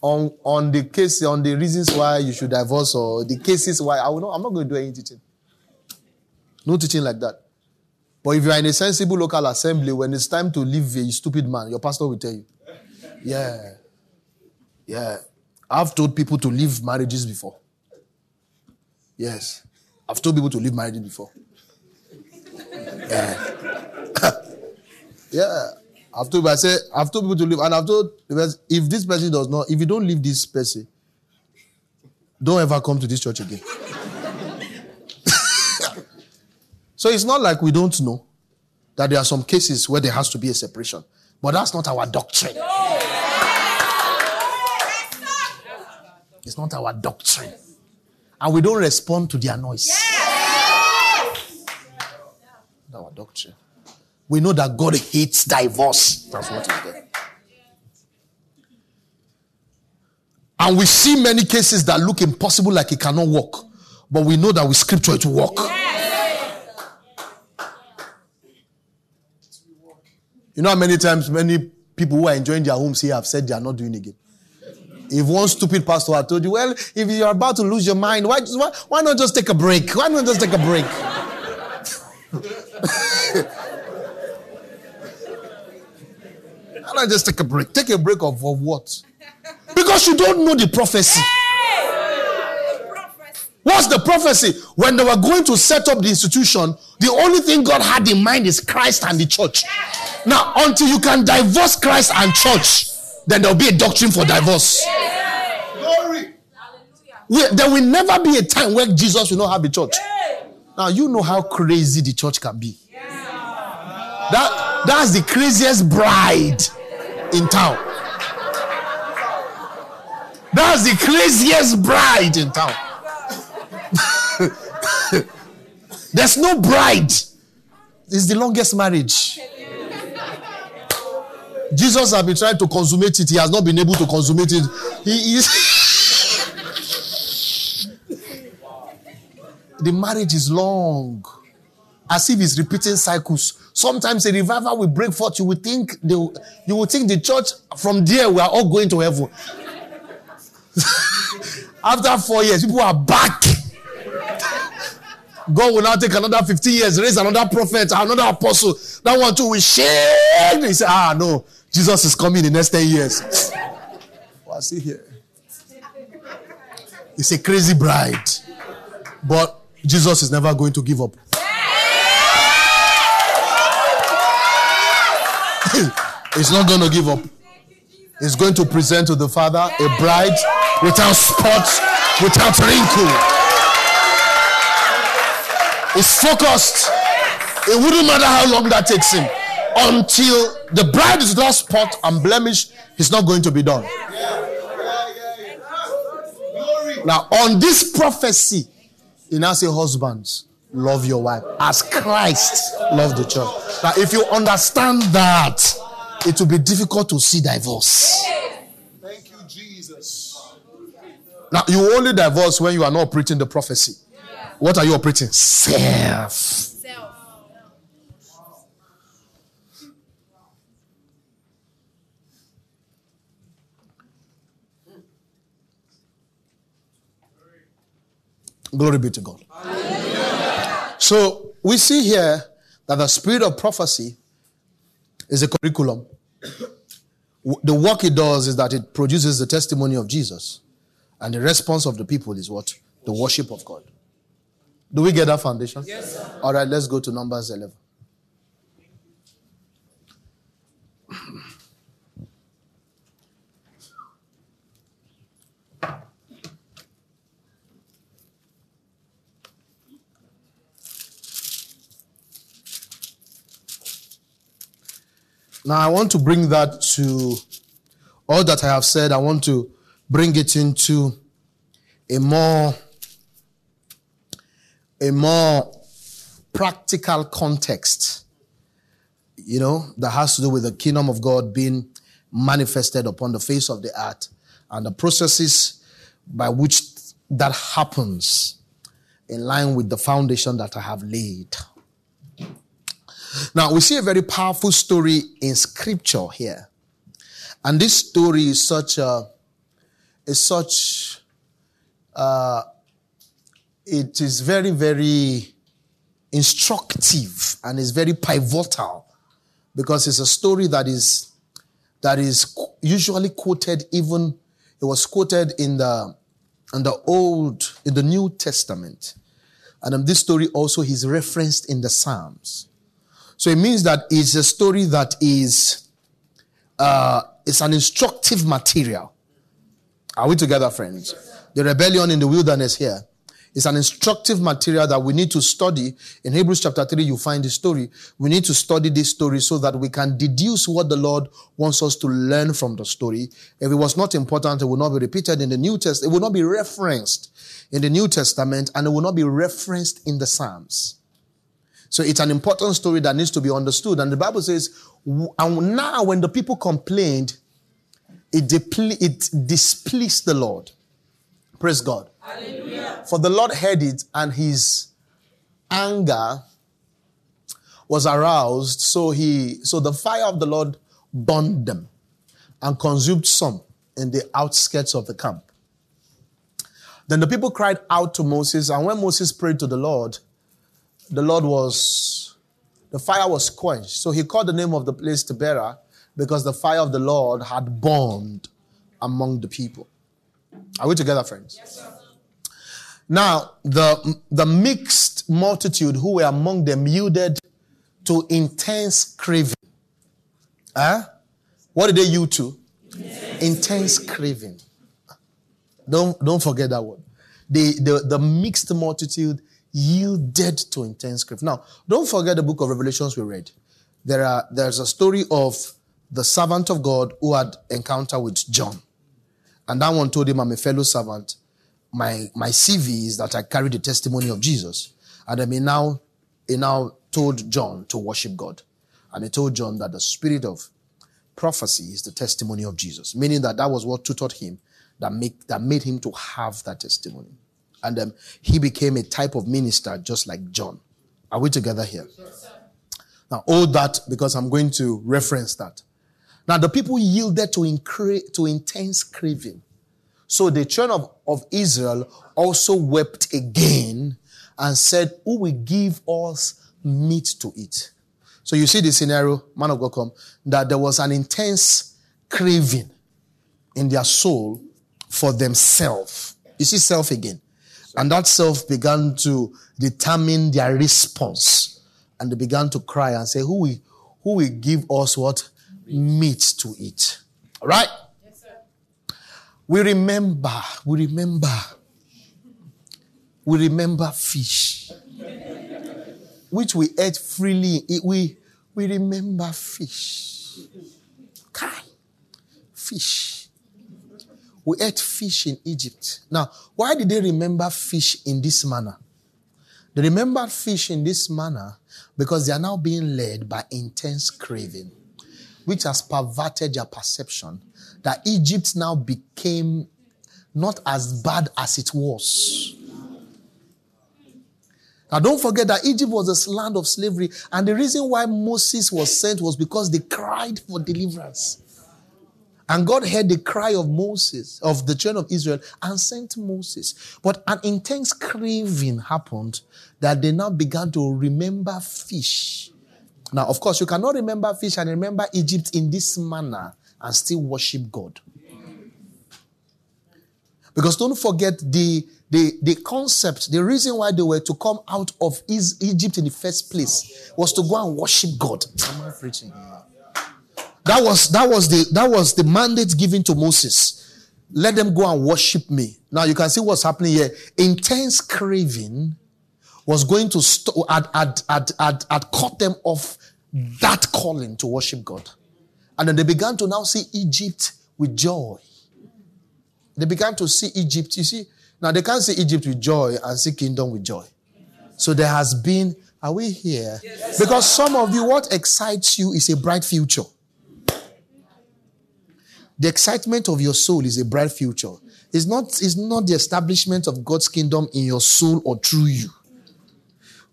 Speaker 1: on on the case on the reasons why you should divorce or the cases why I will not. I'm not going to do any teaching. No teaching like that. But if you are in a sensible local assembly, when it's time to leave a stupid man, your pastor will tell you. Yeah. Yeah. I've told people to leave marriages before. Yes. I've told people to leave marriages before. Yeah. yeah. I've told I say I've told people to leave, and I've told if this person does not, if you don't leave this person, don't ever come to this church again. So it's not like we don't know that there are some cases where there has to be a separation. But that's not our doctrine. It's not our doctrine. And we don't respond to their noise. Not our doctrine. We know that God hates divorce. That's what is there. And we see many cases that look impossible, like it cannot work. But we know that with scripture it will work. You know how many times many people who are enjoying their homes here have said they are not doing again. If one stupid pastor had told you, well, if you're about to lose your mind, why, why, why not just take a break? Why not just take a break? why not just take a break? Take a break of, of what? Because you don't know the prophecy. What's the prophecy? When they were going to set up the institution, the only thing God had in mind is Christ and the church. Now, until you can divorce Christ and church, then there'll be a doctrine for divorce.
Speaker 3: Glory.
Speaker 1: There will never be a time where Jesus will not have a church. Now, you know how crazy the church can be. That, that's the craziest bride in town. That's the craziest bride in town. There's no bride. It's the longest marriage. Jesus has been trying to consummate it. He has not been able to consummate it. He is. the marriage is long. As if it's repeating cycles. Sometimes a revival will break forth. You will think the, you will think the church from there we are all going to heaven. After four years, people are back. God will now take another 15 years, raise another prophet, another apostle. That one too will shake. He say, ah, no, Jesus is coming in the next 10 years. What's he here? It's a crazy bride. But Jesus is never going to give up. He's not going to give up. He's going to present to the Father a bride without spots, without wrinkle. He's focused. It wouldn't matter how long that takes him. Until the bride is not spot and blemish, he's not going to be done. Now, on this prophecy, he now say, Husbands, love your wife as Christ loved the church. Now, if you understand that, it will be difficult to see divorce.
Speaker 3: Thank you, Jesus.
Speaker 1: Now, you only divorce when you are not preaching the prophecy. What are you operating? Self.
Speaker 2: Self.
Speaker 1: Glory be to God. So we see here that the spirit of prophecy is a curriculum. The work it does is that it produces the testimony of Jesus. And the response of the people is what? The worship of God. Do we get that foundation? Yes. Sir. All right, let's go to Numbers 11. Now, I want to bring that to all that I have said. I want to bring it into a more a more practical context, you know, that has to do with the kingdom of God being manifested upon the face of the earth and the processes by which that happens in line with the foundation that I have laid. Now, we see a very powerful story in scripture here. And this story is such a, is such, uh, it is very, very instructive and is very pivotal because it's a story that is, that is usually quoted even, it was quoted in the, in the old, in the New Testament. And um, this story also is referenced in the Psalms. So it means that it's a story that is, uh, it's an instructive material. Are we together, friends? The rebellion in the wilderness here is an instructive material that we need to study. In Hebrews chapter 3, you find the story. We need to study this story so that we can deduce what the Lord wants us to learn from the story. If it was not important, it will not be repeated in the New Testament. It will not be referenced in the New Testament and it will not be referenced in the Psalms. So it's an important story that needs to be understood. And the Bible says, and now when the people complained, it, deple- it displeased the Lord. Praise God. For the Lord heard it and his anger was aroused. So he, so the fire of the Lord burned them and consumed some in the outskirts of the camp. Then the people cried out to Moses, and when Moses prayed to the Lord, the Lord was, the fire was quenched. So he called the name of the place Taberah because the fire of the Lord had burned among the people. Are we together, friends? Now, the, the mixed multitude who were among them yielded to intense craving. Huh? What did they yield to? Intense craving. Don't, don't forget that word. The, the, the mixed multitude yielded to intense craving. Now, don't forget the book of Revelations we read. There are, there's a story of the servant of God who had encounter with John. And that one told him, I'm a fellow servant. My, my CV is that I carry the testimony of Jesus. And I he now, he now told John to worship God. And he told John that the spirit of prophecy is the testimony of Jesus, meaning that that was what tutored him, that make that made him to have that testimony, and um, he became a type of minister just like John. Are we together here? Now, all that because I'm going to reference that. Now, the people yielded to, incre- to intense craving. So the children of, of Israel also wept again and said, Who will give us meat to eat? So you see the scenario, man of God come, that there was an intense craving in their soul for themselves. You see self again. And that self began to determine their response. And they began to cry and say, Who will, who will give us what? Meat to eat. All right? We remember, we remember, we remember fish, which we ate freely. We, we remember fish. Kai, fish. We ate fish in Egypt. Now, why did they remember fish in this manner? They remember fish in this manner because they are now being led by intense craving, which has perverted their perception that Egypt now became not as bad as it was. Now, don't forget that Egypt was a land of slavery, and the reason why Moses was sent was because they cried for deliverance. And God heard the cry of Moses, of the children of Israel, and sent Moses. But an intense craving happened that they now began to remember fish. Now, of course, you cannot remember fish and remember Egypt in this manner and still worship God. Because don't forget the, the, the concept, the reason why they were to come out of Egypt in the first place was to go and worship God. That was that was the that was the mandate given to Moses. Let them go and worship me. Now you can see what's happening here. Intense craving was going to st- had, had, had, had, had cut them off that calling to worship God. And then they began to now see Egypt with joy. They began to see Egypt. You see, now they can't see Egypt with joy and see kingdom with joy. So there has been, are we here? Because some of you, what excites you is a bright future. The excitement of your soul is a bright future. It's not, it's not the establishment of God's kingdom in your soul or through you.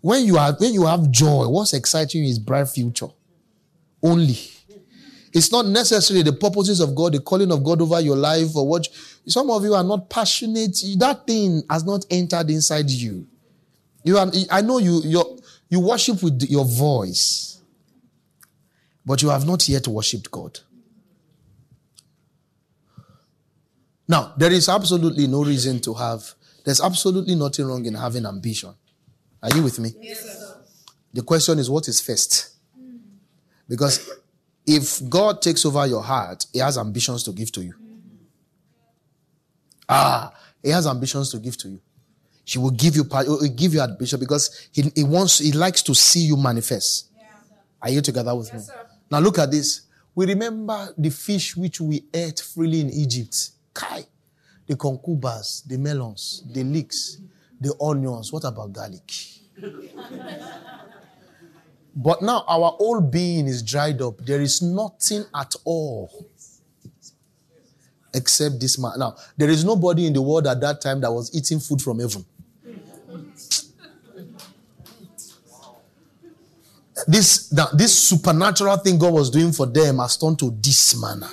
Speaker 1: When you are when you have joy, what's exciting you is bright future. Only. It's not necessarily the purposes of God, the calling of God over your life, or what some of you are not passionate. That thing has not entered inside you. You are, I know you you you worship with your voice, but you have not yet worshipped God. Now, there is absolutely no reason to have, there's absolutely nothing wrong in having ambition. Are you with me? Yes. The question is, what is first? Because if God takes over your heart, He has ambitions to give to you. Ah, He has ambitions to give to you. He will give you, will give you ambition because he, he wants, He likes to see you manifest. Are you together with me?
Speaker 2: sir.
Speaker 1: Now look at this. We remember the fish which we ate freely in Egypt. Kai. The concubas, the melons, the leeks, the onions. What about garlic? but now our whole being is dried up. There is nothing at all except this man. Now, there is nobody in the world at that time that was eating food from heaven. This, now, this supernatural thing God was doing for them has turned to this manner.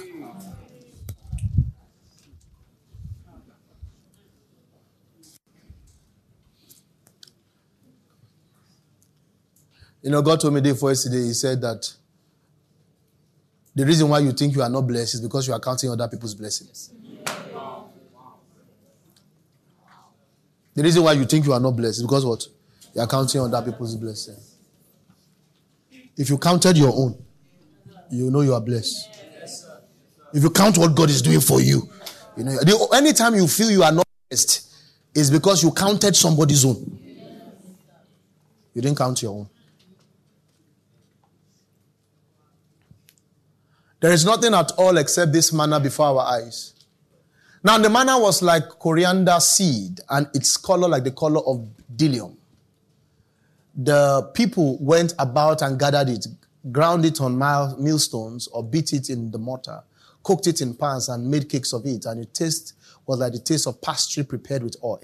Speaker 1: You know, God told me day before yesterday, He said that the reason why you think you are not blessed is because you are counting other people's blessings. The reason why you think you are not blessed is because what? You are counting other people's blessings. If you counted your own, you know you are blessed. If you count what God is doing for you, you know, anytime you feel you are not blessed, is because you counted somebody's own. You didn't count your own. There is nothing at all except this manna before our eyes. Now, the manna was like coriander seed, and its color like the color of bdellium. The people went about and gathered it. ground it on millstones, or beat it in the mortar, cooked it in pans, and made cakes of it. And it taste was like the taste of pastry prepared with oil.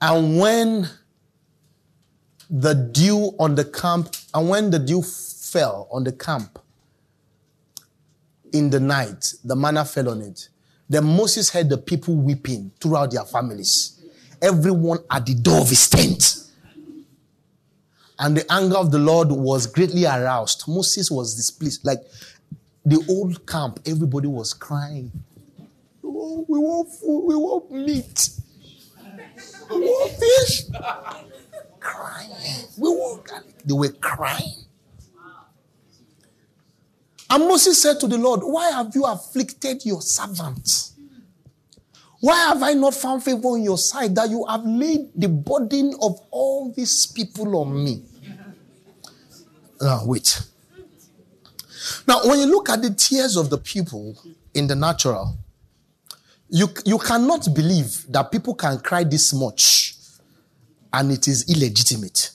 Speaker 1: And when the dew on the camp, and when the dew fell on the camp in the night, the manna fell on it. Then Moses heard the people weeping throughout their families, everyone at the door of his tent. And the anger of the Lord was greatly aroused. Moses was displeased. Like the old camp, everybody was crying. Oh, we want food, we want meat, we want fish. crying. We want garlic. They were crying. And Moses said to the Lord, Why have you afflicted your servant? Why have I not found favor in your sight that you have laid the burden of all these people on me? Now, wait. Now, when you look at the tears of the people in the natural, you, you cannot believe that people can cry this much and it is illegitimate.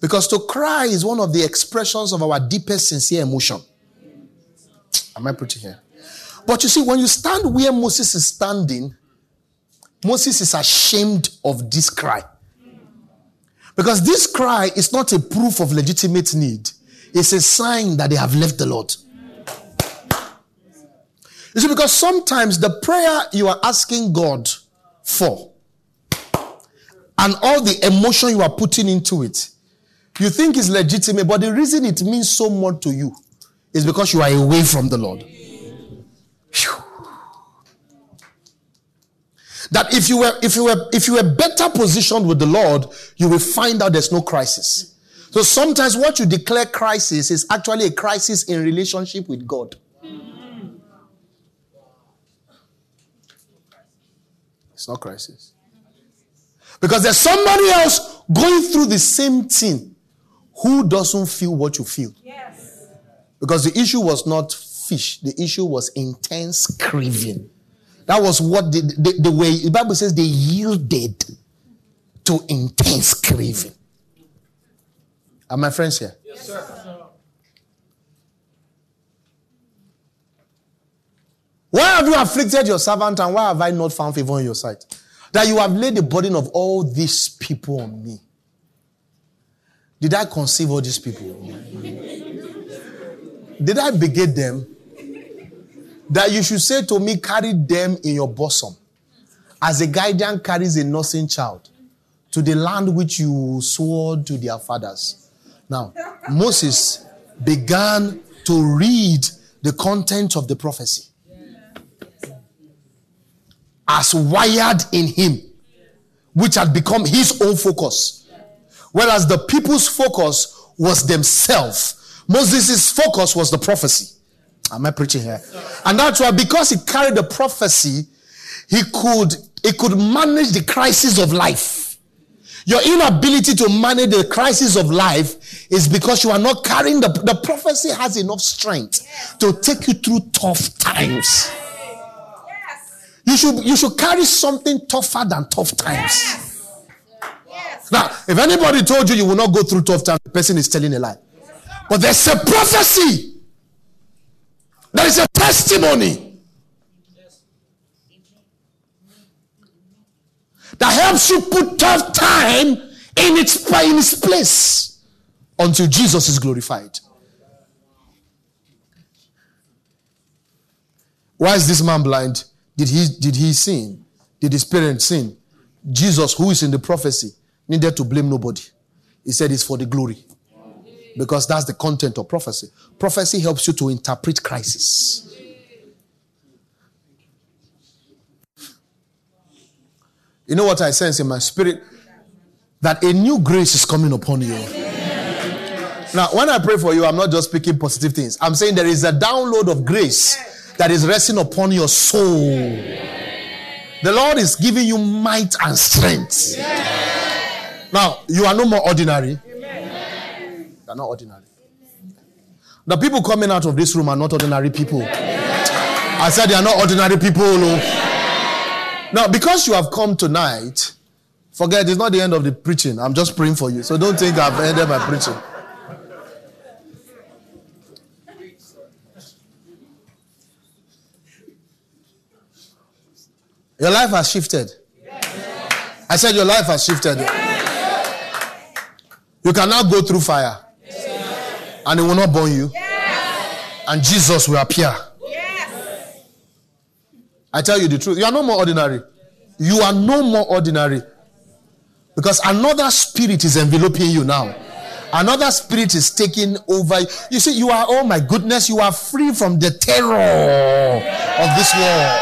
Speaker 1: Because to cry is one of the expressions of our deepest sincere emotion. Am I preaching here? But you see, when you stand where Moses is standing, Moses is ashamed of this cry. Because this cry is not a proof of legitimate need, it's a sign that they have left the Lord. You see, because sometimes the prayer you are asking God for and all the emotion you are putting into it, you think is legitimate, but the reason it means so much to you is because you are away from the Lord. Phew. That if you were if you were if you were better positioned with the Lord, you will find out there's no crisis. So sometimes what you declare crisis is actually a crisis in relationship with God. It's not crisis. Because there's somebody else going through the same thing who doesn't feel what you feel.
Speaker 2: Yes.
Speaker 1: Because the issue was not fish, the issue was intense craving. That was what the, the, the way the Bible says they yielded to intense craving. Are my friends here?
Speaker 3: Yes, sir.
Speaker 1: Why have you afflicted your servant and why have I not found favor in your sight? That you have laid the burden of all these people on me. Did I conceive all these people? Did I beget them? That you should say to me, carry them in your bosom, as a guardian carries a nursing child to the land which you swore to their fathers. Now, Moses began to read the content of the prophecy as wired in him, which had become his own focus. Whereas the people's focus was themselves. Moses' focus was the prophecy. Am I preaching here? And that's why because he carried the prophecy, he could he could manage the crisis of life. Your inability to manage the crisis of life is because you are not carrying the the prophecy has enough strength to take you through tough times.
Speaker 2: Yes.
Speaker 1: You should you should carry something tougher than tough times.
Speaker 2: Yes.
Speaker 1: Now, if anybody told you you will not go through tough times, the person is telling a lie. But there's a prophecy. There is a testimony that helps you put tough time in its, in its place until Jesus is glorified. Why is this man blind? Did he did he sin? Did his parents sin? Jesus, who is in the prophecy, needed to blame nobody. He said it's for the glory. Because that's the content of prophecy. Prophecy helps you to interpret crisis. You know what I sense in my spirit? That a new grace is coming upon you. Now, when I pray for you, I'm not just speaking positive things. I'm saying there is a download of grace that is resting upon your soul. The Lord is giving you might and strength. Now, you are no more ordinary. You are not ordinary. The people coming out of this room are not ordinary people. I said they are not ordinary people. oh. Now, because you have come tonight, Forget, it's not the end of the preaching. I'm just praying for you. So don't think I've ended my preaching. Your life has shifted. I said your life has shifted. You can now go through fire. And it will not burn you. And Jesus will appear. I tell you the truth. You are no more ordinary. You are no more ordinary. Because another spirit is enveloping you now. Another spirit is taking over. You see, you are, oh my goodness, you are free from the terror of this world.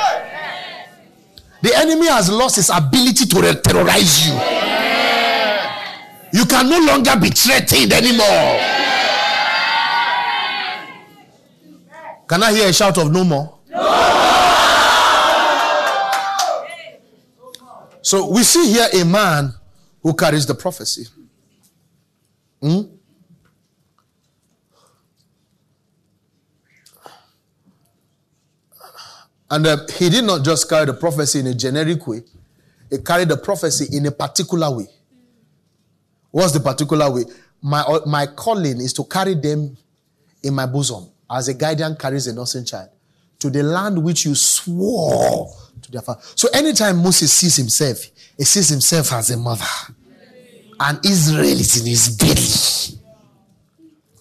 Speaker 1: The enemy has lost his ability to terrorize you. You can no longer be threatened anymore. Can I hear a shout of no more? So we see here a man who carries the prophecy. Hmm? And uh, he did not just carry the prophecy in a generic way, he carried the prophecy in a particular way. What's the particular way? My, uh, my calling is to carry them in my bosom as a guardian carries a nursing child to the land which you swore to their father. So anytime Moses sees himself, he sees himself as a mother. And Israel is in his belly.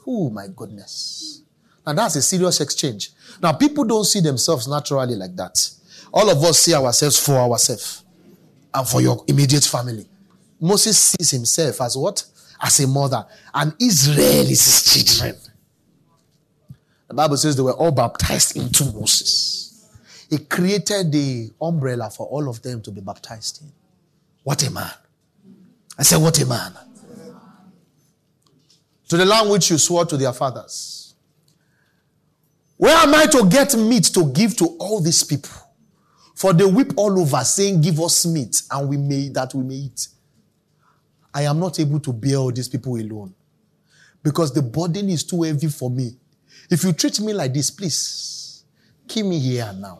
Speaker 1: Oh my goodness. Now that's a serious exchange. Now people don't see themselves naturally like that. All of us see ourselves for ourselves and for your immediate family. Moses sees himself as what? As a mother. And Israel is his children. The Bible says they were all baptized into Moses. He created the umbrella for all of them to be baptized in. What a man. I said, What a man. To the land which you swore to their fathers. Where am I to get meat to give to all these people? For they weep all over, saying, Give us meat, and we may that we may eat. I am not able to bear all these people alone. Because the burden is too heavy for me. If you treat me like this, please keep me here now.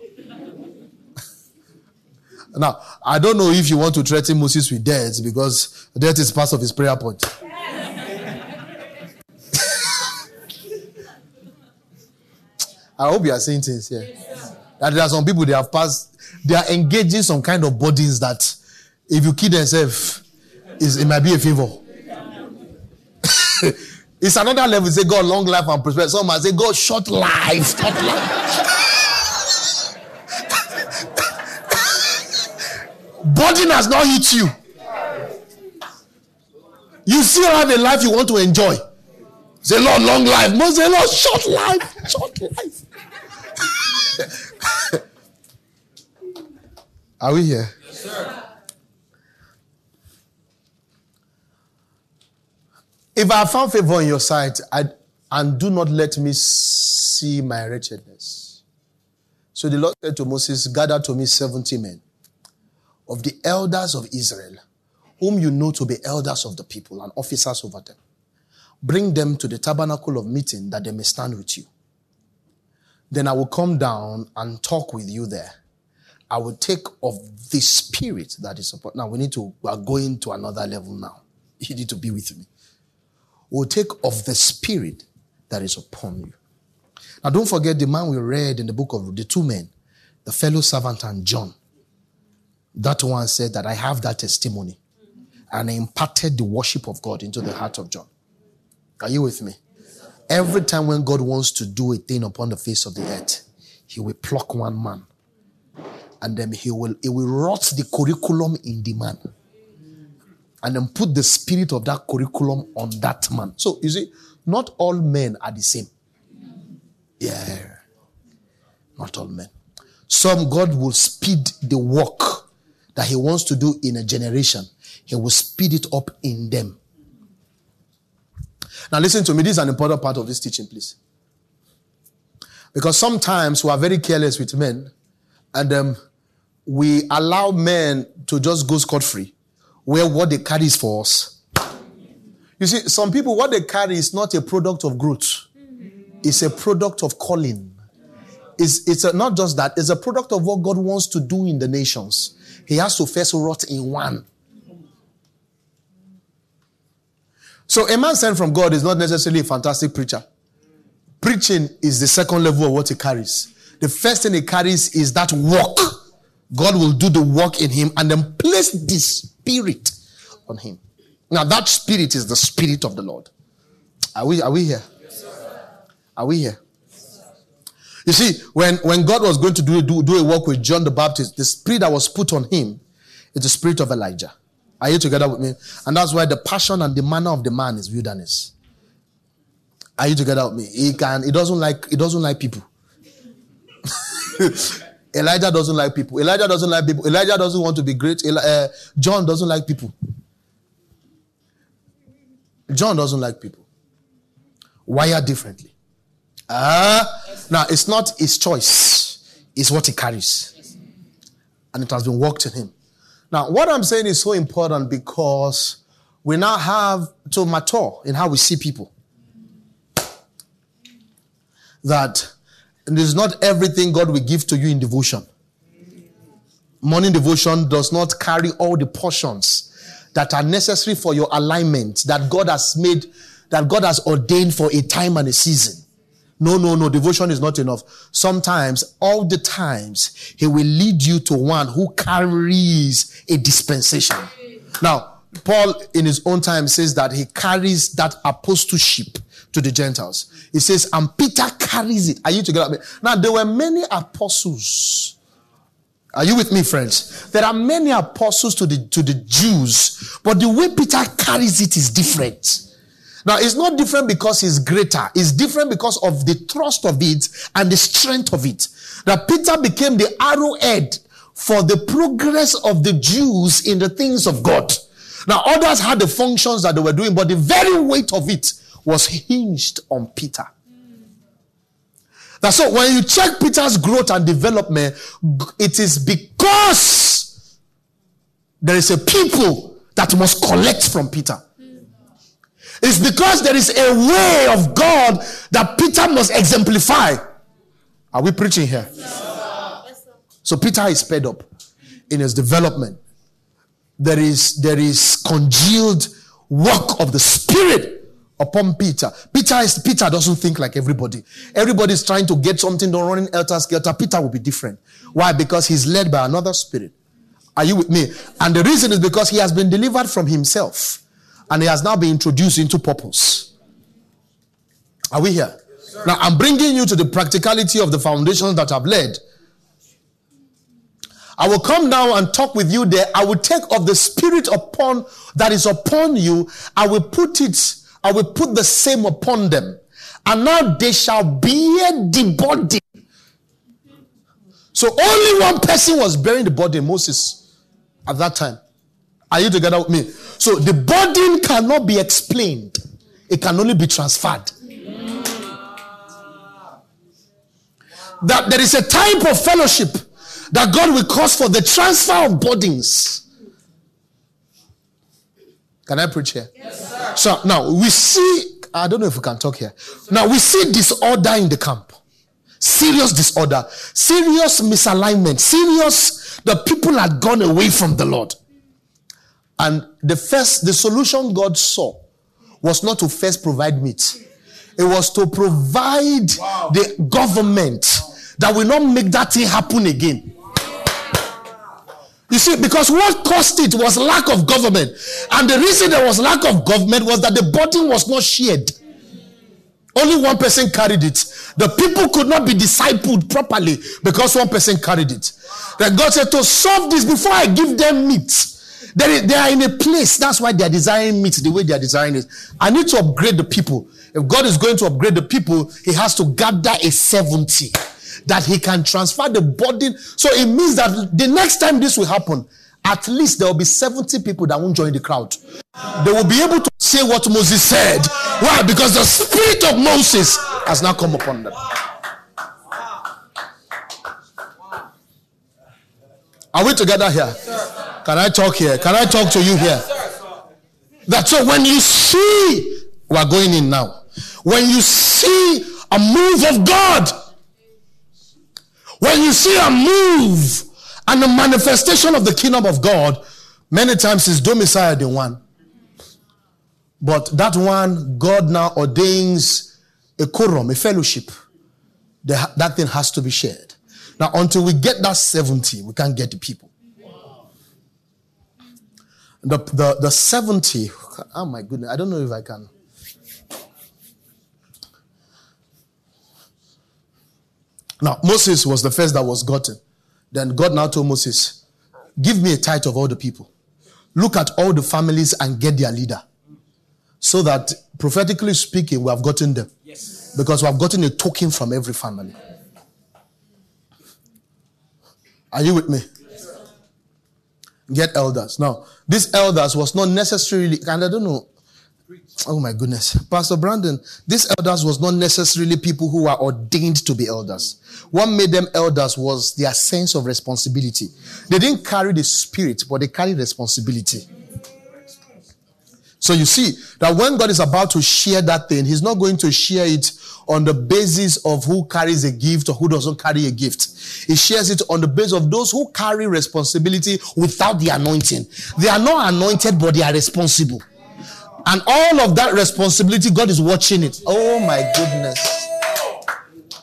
Speaker 1: now, I don't know if you want to threaten Moses with death because death is part of his prayer point. I hope you are saying things here. That there are some people they have passed, they are engaging some kind of bodies that if you kill themselves, it might be a favor. It's another level. Say God long life and prosperity. Some might say God short life, short life. Burden has not hit you. You still have a life you want to enjoy. Say Lord, long life. Most say Lord, short life, short life. Are we here? Yes, sir. If I found favor in your sight, I, and do not let me see my wretchedness. So the Lord said to Moses, Gather to me 70 men of the elders of Israel, whom you know to be elders of the people and officers over them. Bring them to the tabernacle of meeting that they may stand with you. Then I will come down and talk with you there. I will take of the spirit that is upon. Now we need to, we are going to another level now. You need to be with me will take of the spirit that is upon you. Now, don't forget the man we read in the book of the two men, the fellow servant and John. That one said that I have that testimony and I imparted the worship of God into the heart of John. Are you with me? Every time when God wants to do a thing upon the face of the earth, he will pluck one man and then he will, he will rot the curriculum in the man and then put the spirit of that curriculum on that man. So you see, not all men are the same. Yeah. Not all men. Some God will speed the work that He wants to do in a generation. He will speed it up in them. Now listen to me. This is an important part of this teaching, please. Because sometimes we are very careless with men and um, we allow men to just go scot free where what they carry is for us. You see, some people, what they carry is not a product of growth. It's a product of calling. It's, it's a, not just that, it's a product of what God wants to do in the nations. He has to first rot in one. So a man sent from God is not necessarily a fantastic preacher. Preaching is the second level of what he carries. The first thing he carries is that work. God will do the work in him and then place the spirit on him. Now that spirit is the spirit of the Lord. Are we, are we here? are we here? You see, when, when God was going to do, do, do a work with John the Baptist, the spirit that was put on him is the spirit of Elijah. Are you together with me? And that's why the passion and the manner of the man is wilderness. Are you together with me? He can. He doesn't like. He doesn't like people. Elijah doesn't like people. Elijah doesn't like people. Elijah doesn't want to be great. Eli, uh, John doesn't like people. John doesn't like people. Wired differently. Ah, uh, now it's not his choice. It's what he carries, and it has been worked in him. Now, what I'm saying is so important because we now have to mature in how we see people. That it is not everything God will give to you in devotion. Morning devotion does not carry all the portions that are necessary for your alignment that God has made, that God has ordained for a time and a season. No, no, no. Devotion is not enough. Sometimes, all the times, He will lead you to one who carries a dispensation. Now, Paul, in his own time, says that he carries that apostleship to the Gentiles. He says, and Peter carries it. Are you together? Now, there were many apostles. Are you with me, friends? There are many apostles to the, to the Jews, but the way Peter carries it is different. Now, it's not different because he's greater. It's different because of the trust of it and the strength of it. That Peter became the arrowhead for the progress of the Jews in the things of God. Now, others had the functions that they were doing, but the very weight of it was hinged on Peter. Now, so when you check Peter's growth and development, it is because there is a people that must collect from Peter. It's because there is a way of God that Peter must exemplify. Are we preaching here? So Peter is sped up in his development. There is there is congealed work of the Spirit upon Peter. Peter is Peter doesn't think like everybody. Everybody is trying to get something done running elter skelter. Peter will be different. Why? Because he's led by another spirit. Are you with me? And the reason is because he has been delivered from himself and he has now been introduced into purpose. Are we here? Yes, now, I'm bringing you to the practicality of the foundations that I've led. I will come now and talk with you there. I will take of the spirit upon that is upon you. I will put it, I will put the same upon them. And now they shall bear the body. So only one person was bearing the body, Moses, at that time. Are you together with me? So the burden cannot be explained, it can only be transferred. That there is a type of fellowship that God will cause for the transfer of burdens. Can I preach here? Yes, sir. so now we see, I don't know if we can talk here. Now we see disorder in the camp. Serious disorder, serious misalignment, serious, the people had gone away from the Lord. And the first, the solution God saw was not to first provide meat. It was to provide wow. the government that will not make that thing happen again. You see, because what caused it was lack of government. And the reason there was lack of government was that the burden was not shared. Only one person carried it. The people could not be discipled properly because one person carried it. Then God said, To solve this before I give them meat, they, they are in a place. That's why they are desiring meat the way they are desiring it. I need to upgrade the people. If God is going to upgrade the people, He has to gather a 70 that He can transfer the burden. So it means that the next time this will happen, at least there will be 70 people that won't join the crowd. They will be able to say what Moses said. Why? Because the spirit of Moses has now come upon them. Are we together here? Can I talk here? Can I talk to you here? That's so when you see, we're going in now. When you see a move of God, when you see a move and the manifestation of the kingdom of God, many times is domiciled in one. But that one, God now ordains a quorum, a fellowship. The, that thing has to be shared. Now, until we get that 70, we can't get the people. The, the, the 70, oh my goodness, I don't know if I can. Now, Moses was the first that was gotten. Then God now told Moses, Give me a tithe of all the people. Look at all the families and get their leader. So that prophetically speaking, we have gotten them. Yes. Because we have gotten a token from every family. Are you with me? Yes, get elders. Now, these elders was not necessarily, and I don't know, Oh my goodness. Pastor Brandon, these elders was not necessarily people who were ordained to be elders. What made them elders was their sense of responsibility. They didn't carry the spirit, but they carried responsibility. So you see that when God is about to share that thing, He's not going to share it on the basis of who carries a gift or who doesn't carry a gift. He shares it on the basis of those who carry responsibility without the anointing. They are not anointed, but they are responsible. And all of that responsibility, God is watching it. Oh my goodness.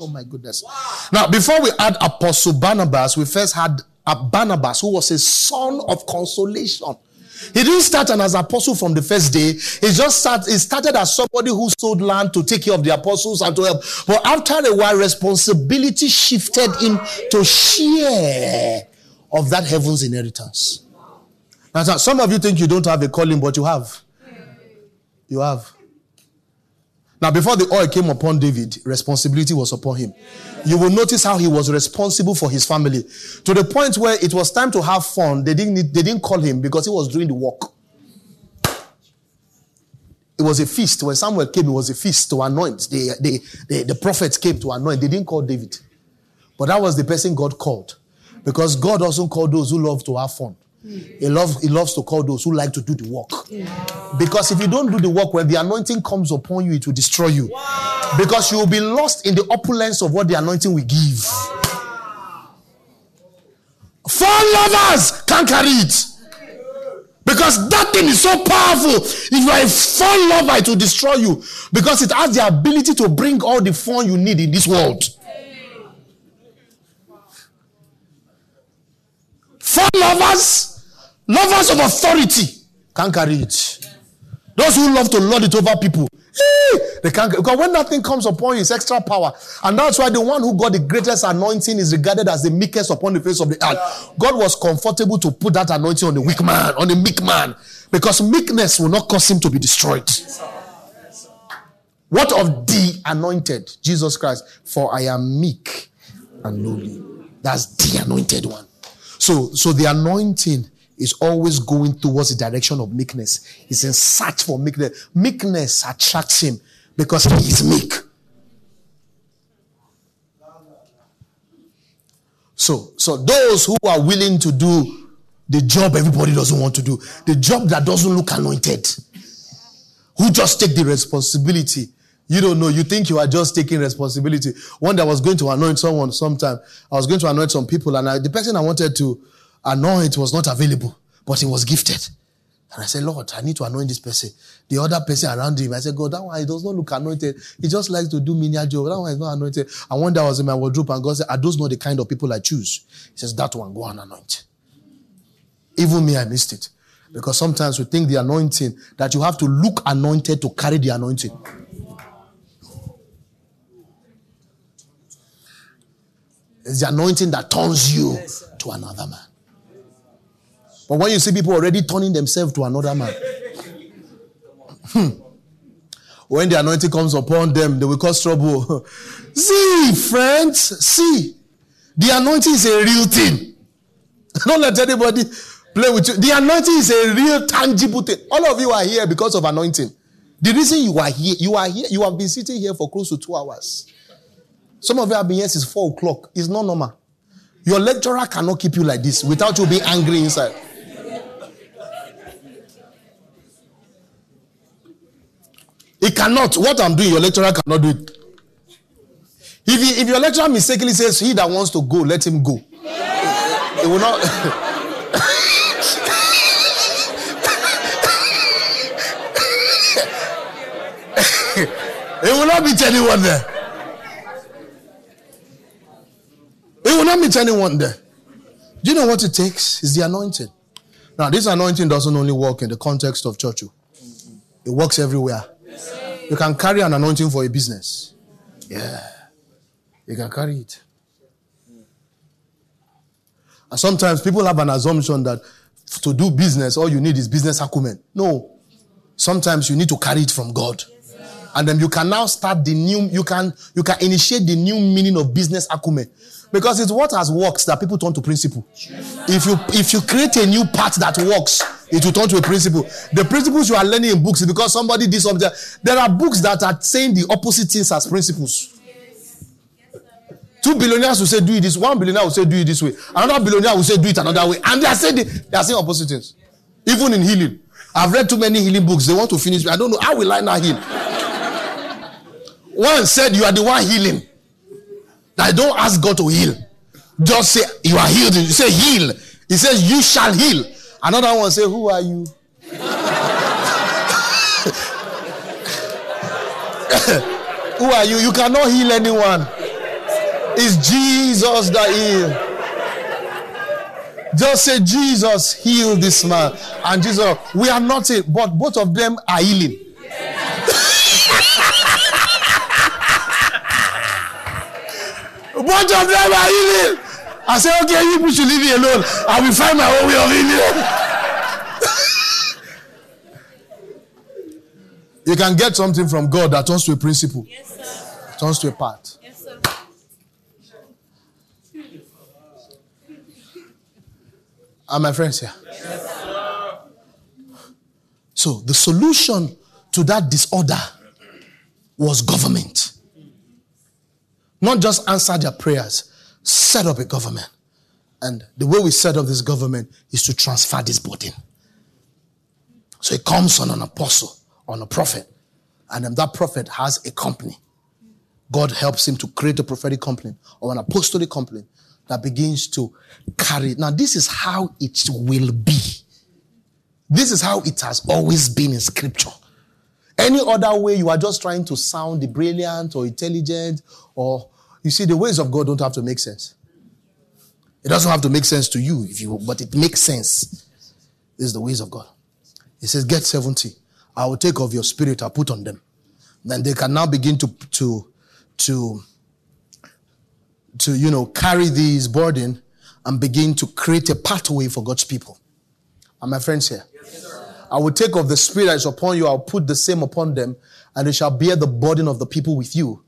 Speaker 1: Oh my goodness. Now, before we add Apostle Barnabas, we first had a Barnabas who was a son of consolation. He didn't start as an apostle from the first day. He just started, he started as somebody who sold land to take care of the apostles and to help. But after a while, responsibility shifted him to share of that heaven's inheritance. Now, some of you think you don't have a calling, but you have. You have. Now, before the oil came upon David, responsibility was upon him. You will notice how he was responsible for his family to the point where it was time to have fun. They didn't, need, they didn't call him because he was doing the work. It was a feast. When Samuel came, it was a feast to anoint. The, the, the, the prophets came to anoint. They didn't call David. But that was the person God called. Because God also called those who love to have fun. He loves, he loves to call those who like to do the work. Because if you don't do the work, when the anointing comes upon you, it will destroy you. Because you will be lost in the opulence of what the anointing will give. Four lovers can't carry it. Because that thing is so powerful. If you are a fun lover, it will destroy you. Because it has the ability to bring all the fun you need in this world. Four lovers Lovers of authority can't carry it. Those who love to lord it over people, they can't. Because when that thing comes upon you, it's extra power. And that's why the one who got the greatest anointing is regarded as the meekest upon the face of the earth. God was comfortable to put that anointing on the weak man, on the meek man. Because meekness will not cause him to be destroyed. What of the anointed? Jesus Christ. For I am meek and lowly. That's the anointed one. So, so the anointing is always going towards the direction of meekness. He's in search for meekness. Meekness attracts him because he is meek. So, so those who are willing to do the job everybody doesn't want to do, the job that doesn't look anointed, who just take the responsibility. You don't know. You think you are just taking responsibility. One day I was going to anoint someone sometime. I was going to anoint some people and I, the person I wanted to anoint was not available, but he was gifted. And I said, Lord, I need to anoint this person. The other person around him, I said, God, that one, he does not look anointed. He just likes to do menial job. That one is not anointed. And one I was in my wardrobe and God said, are those not the kind of people I choose? He says, that one, go and anoint. Even me, I missed it. Because sometimes we think the anointing, that you have to look anointed to carry the anointing. It's the anointing that turns you to another man. When you see people already turning themselves to another man, hmm, when the anointing comes upon them, they will cause trouble. see, friends, see, the anointing is a real thing. Don't let anybody play with you. The anointing is a real tangible thing. All of you are here because of anointing. The reason you are here, you are here, you have been sitting here for close to two hours. Some of you have been here since four o'clock. It's not normal. Your lecturer cannot keep you like this without you being angry inside. He cannot. What I'm doing, your lecturer cannot do it. If, he, if your lecturer mistakenly says, He that wants to go, let him go. It will not. it will not meet anyone there. It will not meet anyone there. Do you know what it takes? Is the anointing. Now, this anointing doesn't only work in the context of church. oh. It works everywhere. You can carry an anointing for a business. Yeah. You can carry it. And sometimes people have an assumption that to do business, all you need is business acumen. No. Sometimes you need to carry it from God. And then you can now start the new, you can, you can initiate the new meaning of business acumen. Because it's what has works that people turn to principle. If you, if you create a new path that works, it will turn to a principle. The principles you are learning in books is because somebody did something. There are books that are saying the opposite things as principles. Two billionaires will say do it this. One billionaire will say do it this way. Another billionaire will say do it another way. And they are saying the- they are saying opposite things. Even in healing, I've read too many healing books. They want to finish. I don't know how will I now heal. One said you are the one healing. I don't ask God to heal. Just say you are healed. You say heal. He says you shall heal. Another one say who are you? who are you? You cannot heal anyone. It's Jesus that heal. Just say, Jesus, heal this man. And Jesus, we are not it, but both of them are healing. both of them are healing. I say, okay, you people should leave me alone. I will find my own way of healing. you can get something from God that turns to a principle,
Speaker 2: Yes, sir.
Speaker 1: turns to a part.
Speaker 2: Yes, sir.
Speaker 1: Are my friends here? So the solution to that disorder was government. Not just answer their prayers, set up a government. And the way we set up this government is to transfer this burden. So it comes on an apostle, on a prophet, and then that prophet has a company. God helps him to create a prophetic company or an apostolic company that begins to carry. Now, this is how it will be. This is how it has always been in scripture. Any other way you are just trying to sound the brilliant or intelligent, or you see, the ways of God don't have to make sense. It doesn't have to make sense to you, if you, but it makes sense. This is the ways of God. He says, Get 70. I will take of your spirit, I'll put on them. Then they can now begin to, to, to, to, you know, carry this burden and begin to create a pathway for God's people. Are my friends here? I will take of the spirit that is upon you, I'll put the same upon them, and they shall bear the burden of the people with you,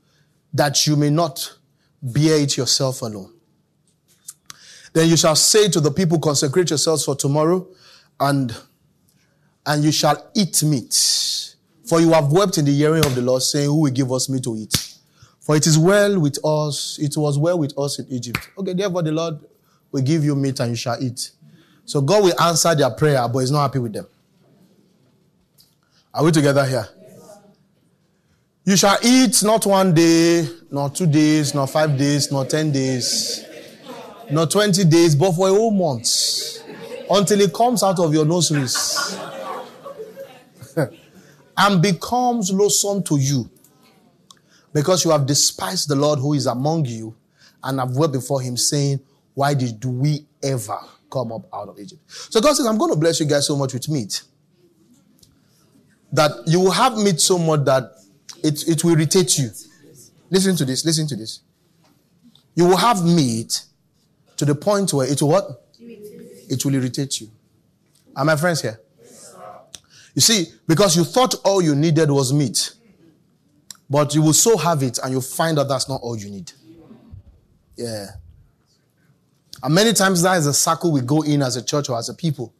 Speaker 1: that you may not bear it yourself alone. Then you shall say to the people, consecrate yourselves for tomorrow, and and you shall eat meat. For you have wept in the hearing of the Lord, saying, Who will give us meat to eat? For it is well with us, it was well with us in Egypt. Okay, therefore the Lord will give you meat and you shall eat. So God will answer their prayer, but He's not happy with them. Are we together here? You shall eat not one day, nor two days, nor five days, nor ten days, nor twenty days, but for a whole month. Until it comes out of your nostrils and becomes loathsome to you because you have despised the Lord who is among you and have wept before him saying, why did we ever come up out of Egypt? So God says, I'm going to bless you guys so much with meat that you will have meat so much that it, it will irritate you. Listen to this, listen to this. You will have meat to the point where it will what? It will irritate you. Are my friends here? You see, because you thought all you needed was meat, but you will so have it and you find out that's not all you need. Yeah. And many times that is a circle we go in as a church or as a people.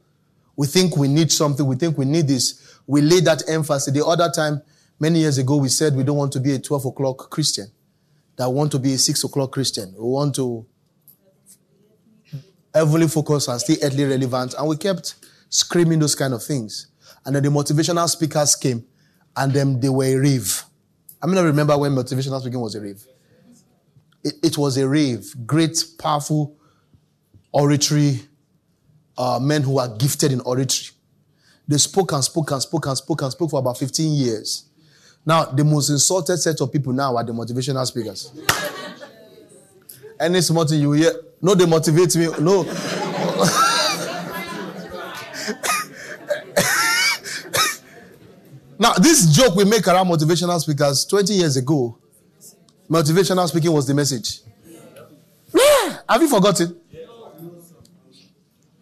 Speaker 1: We think we need something, we think we need this. We lay that emphasis. The other time, many years ago, we said we don't want to be a 12 o'clock Christian, that want to be a 6 o'clock Christian. We want to heavily focus and stay earthly relevant. And we kept screaming those kind of things. And then the motivational speakers came and then they were a rave. I mean, I remember when motivational speaking was a rave. It, it was a rave. Great, powerful oratory uh, men who are gifted in oratory. They spoke and spoke and spoke and spoke and spoke for about 15 years. Now, the most insulted set of people now are the motivational speakers. Any small thing you hear, no, they motivate me. No. now, this joke we make around motivational speakers 20 years ago, motivational speaking was the message. Yeah. Have you forgotten?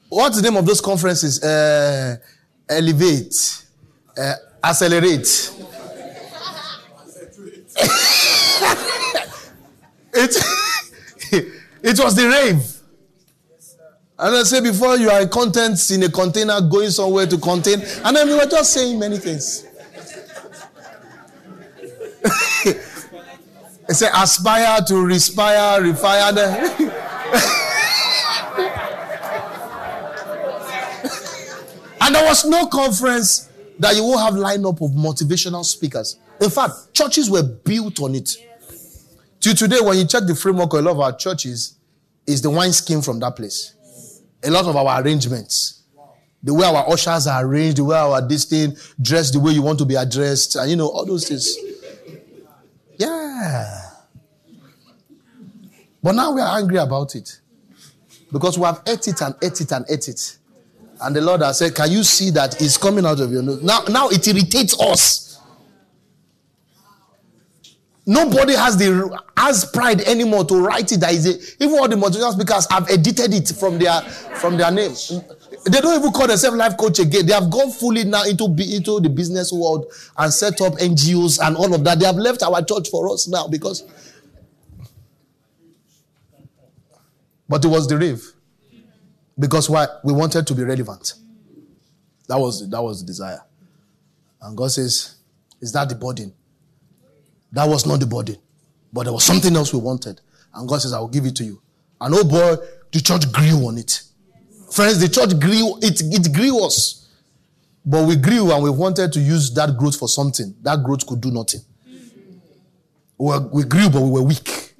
Speaker 1: What's the name of those conferences? Uh, elevate, uh, accelerate. It, it was the rave. And I say before you are contents in a container going somewhere to contain, and then we were just saying many things. I say aspire to respire, refire. The And there was no conference that you will have lineup of motivational speakers. In fact, churches were built on it. To today, when you check the framework of a lot of our churches, is the wine skin from that place. A lot of our arrangements. The way our ushers are arranged, the way our this thing dressed, the way you want to be addressed, and you know, all those things. Yeah. But now we are angry about it. Because we have ate it and ate it and ate it. And the Lord has said, Can you see that it's coming out of your nose? Now, now it irritates us. Nobody has the has pride anymore to write it. That is a, even all the motivational speakers have edited it from their from their name. They don't even call themselves life coach again. They have gone fully now into into the business world and set up NGOs and all of that. They have left our church for us now because. But it was the rave. Because why? We wanted to be relevant. That was, that was the desire. And God says, Is that the burden? That was not the burden. But there was something else we wanted. And God says, I will give it to you. And oh boy, the church grew on it. Friends, the church grew, it, it grew us. But we grew and we wanted to use that growth for something. That growth could do nothing. We, we grew, but we were weak.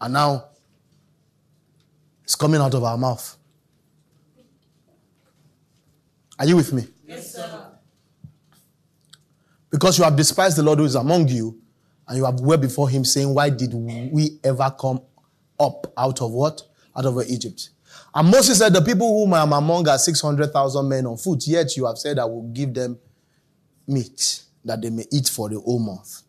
Speaker 1: And now it's coming out of our mouth. Are you with me?
Speaker 2: Yes, sir.
Speaker 1: Because you have despised the Lord who is among you, and you have wept before him, saying, Why did we ever come up out of what? Out of Egypt. And Moses said, The people whom I am among are 600,000 men on foot, yet you have said, I will give them meat that they may eat for the whole month.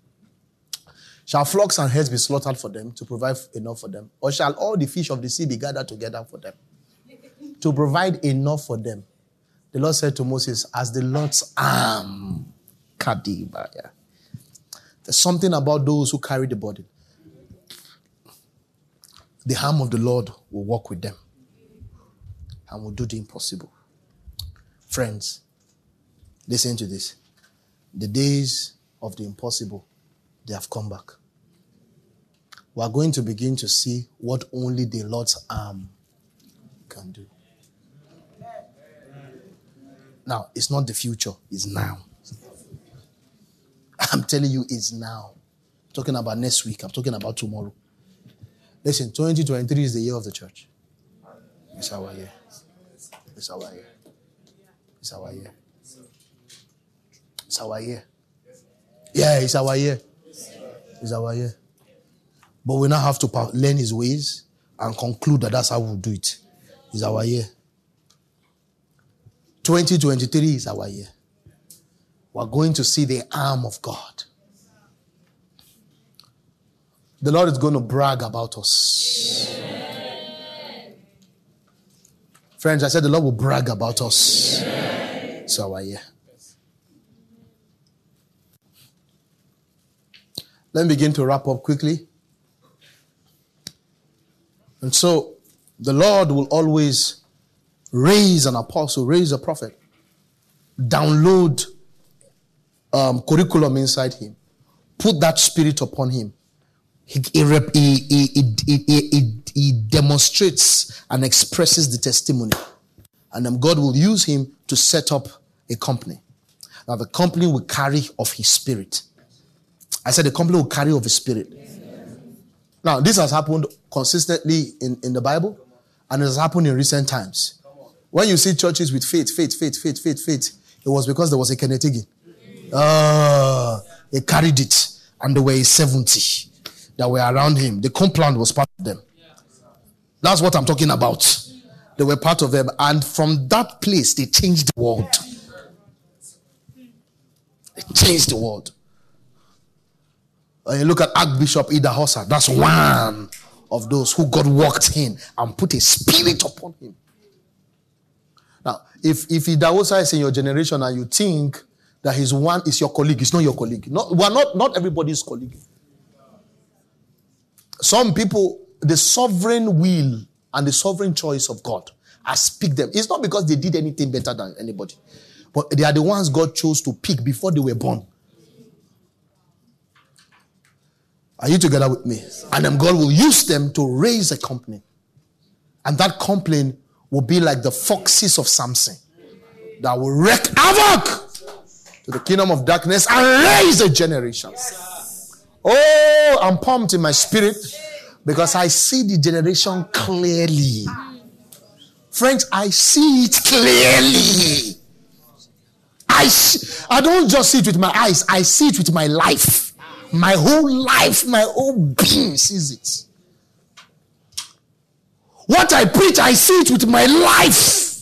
Speaker 1: Shall flocks and herds be slaughtered for them to provide enough for them? Or shall all the fish of the sea be gathered together for them to provide enough for them? The Lord said to Moses, As the Lord's arm, There's something about those who carry the burden. The arm of the Lord will walk with them and will do the impossible. Friends, listen to this. The days of the impossible they have come back. We are going to begin to see what only the Lord's arm can do. Now, it's not the future, it's now. I'm telling you, it's now. I'm talking about next week, I'm talking about tomorrow. Listen, 2023 is the year of the church. It's our year. It's our year. It's our year. It's our year. Yeah, it's our year It's our year. But we now have to learn his ways and conclude that that's how we'll do it. It's our year. 2023 is our year. We're going to see the arm of God. The Lord is going to brag about us. Friends, I said the Lord will brag about us. So, our year. Let me begin to wrap up quickly. And so the Lord will always raise an apostle, raise a prophet, download um, curriculum inside him, put that spirit upon him. He, he, he, he, demonstrates and expresses the testimony. And then God will use him to set up a company. Now, the company will carry of his spirit. I said the company will carry of his spirit. Now, this has happened consistently in, in the Bible and it has happened in recent times. When you see churches with faith, faith, faith, faith, faith, faith, it was because there was a Kenneth Uh, he carried it, and there were 70 that were around him. The compound was part of them. That's what I'm talking about. They were part of them, and from that place, they changed the world. They changed the world. When you look at Archbishop Idahosa, that's one of those who God walked in and put a spirit upon him. Now, if if Idahosa is in your generation and you think that his one is your colleague, it's not your colleague. Not, we are not, not everybody's colleague. Some people, the sovereign will and the sovereign choice of God, I speak them. It's not because they did anything better than anybody, but they are the ones God chose to pick before they were born. Are you together with me? And then God will use them to raise a company. And that company will be like the foxes of Samson that will wreak havoc to the kingdom of darkness and raise a generation. Oh, I'm pumped in my spirit because I see the generation clearly. Friends, I see it clearly. I, I don't just see it with my eyes, I see it with my life. My whole life, my whole being sees it. What I preach, I see it with my life.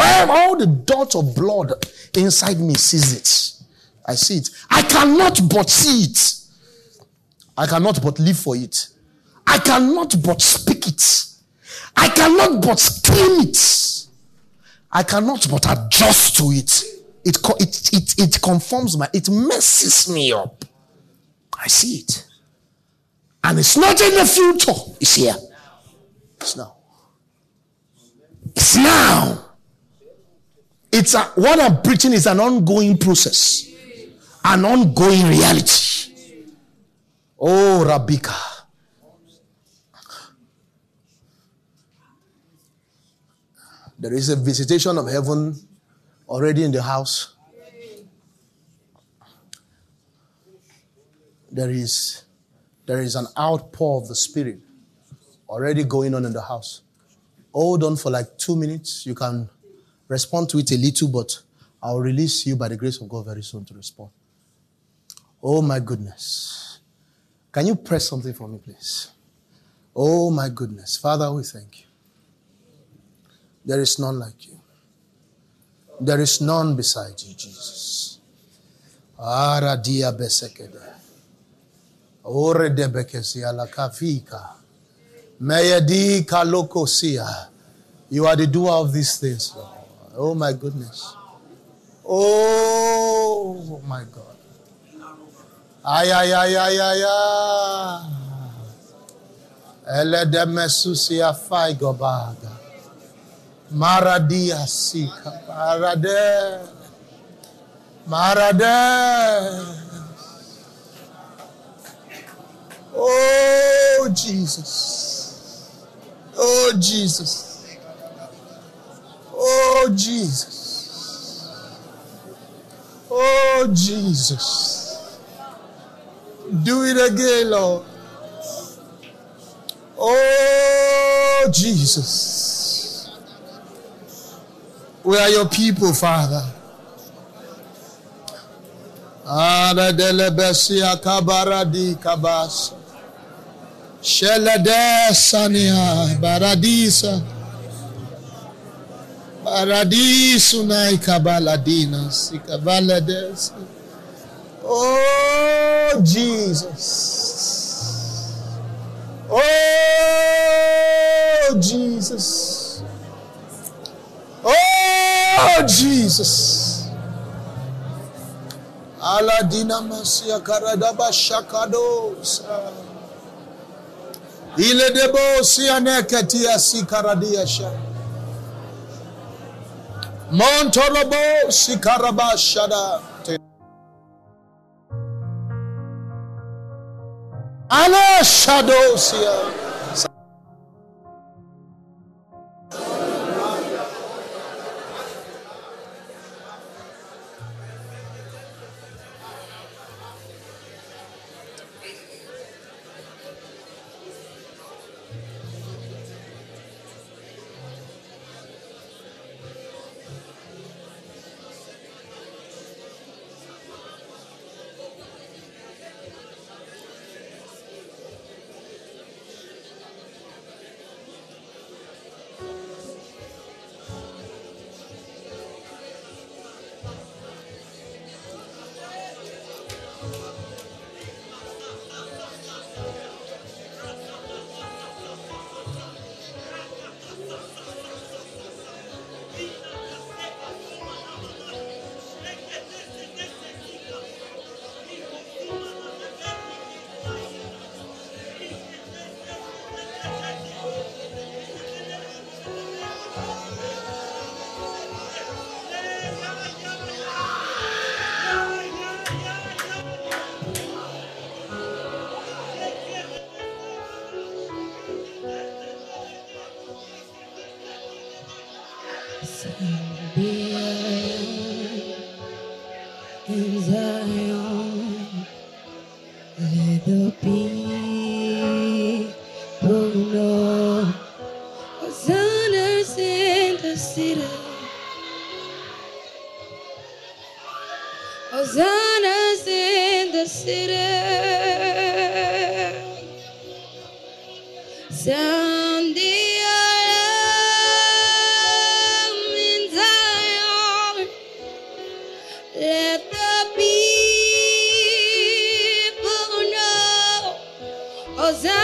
Speaker 1: All the dots of blood inside me sees it. I see it. I cannot but see it. I cannot but live for it. I cannot but speak it. I cannot but scream it. I cannot but adjust to it. It, it, it, it conforms my, it messes me up. I see it. And it's not in the future, it's here. It's now. It's now. It's a, what I'm preaching is an ongoing process, an ongoing reality. Oh, Rabika. There is a visitation of heaven already in the house. there is there is an outpour of the spirit already going on in the house. Hold on for like two minutes. You can respond to it a little, but I'll release you by the grace of God very soon to respond. Oh my goodness. Can you press something for me, please? Oh my goodness. Father, we thank you. There is none like you. There is none beside you, Jesus. Aradia besekede. Ore debekesia la kafika. Meyedi kalokosia. You are the doer of these things, Lord. Oh my goodness. Oh my God. Ay, ay, ay, ay, ay, ay. Ele de mesusia fai gobaga. Maradia sika. Marade. Marade. Oh, Jesus. Oh, Jesus. Oh, Jesus. Oh, Jesus. Do it again, Lord. Oh, Jesus. We are your people, Father. Baradisa Paradiso nai kabaladina sikabalades. Oh Jesus. Oh Jesus. Oh Jesus. Aladina masia karadaba shakadosa. Ile debo sianeketia sikaradiasha. Montorobo sikarabashada. Ala shadosia.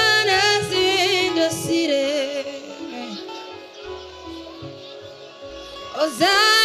Speaker 4: Hosanna's in the city. Hosanna's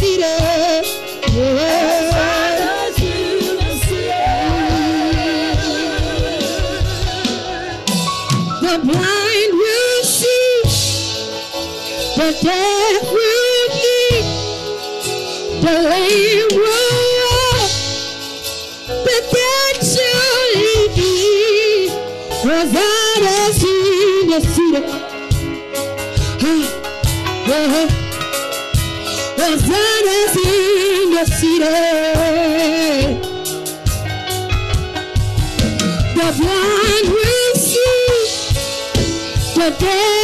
Speaker 4: city. In the blind will see, the deaf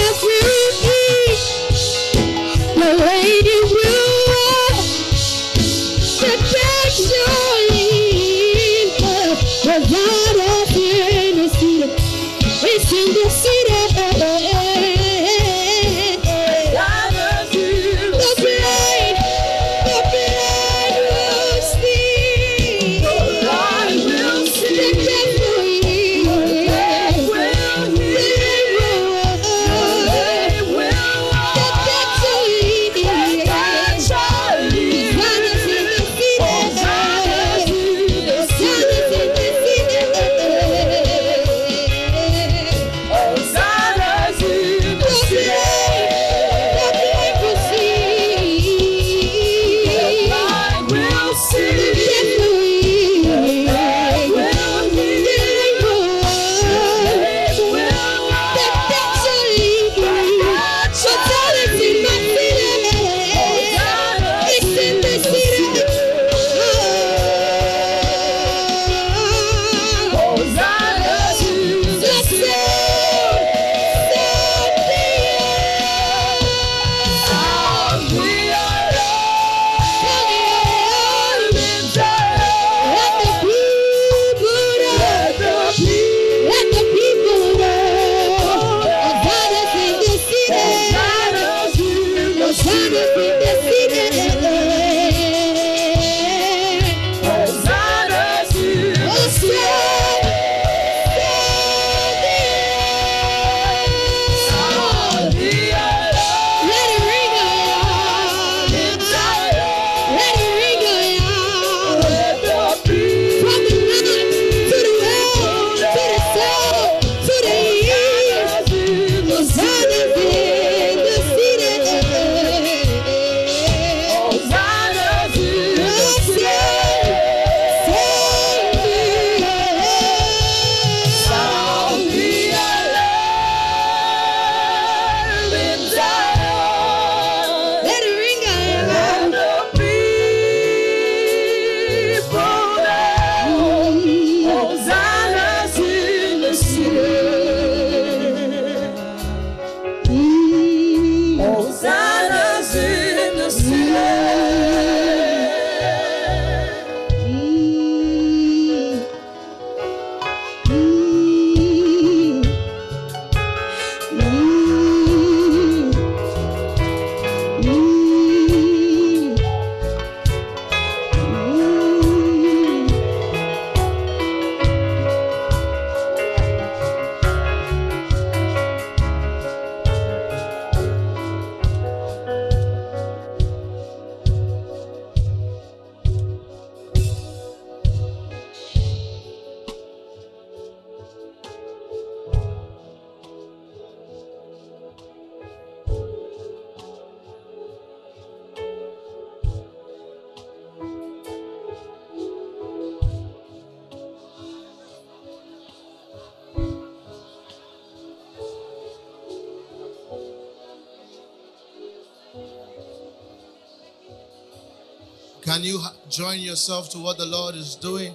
Speaker 3: Can you join yourself to what the Lord is doing?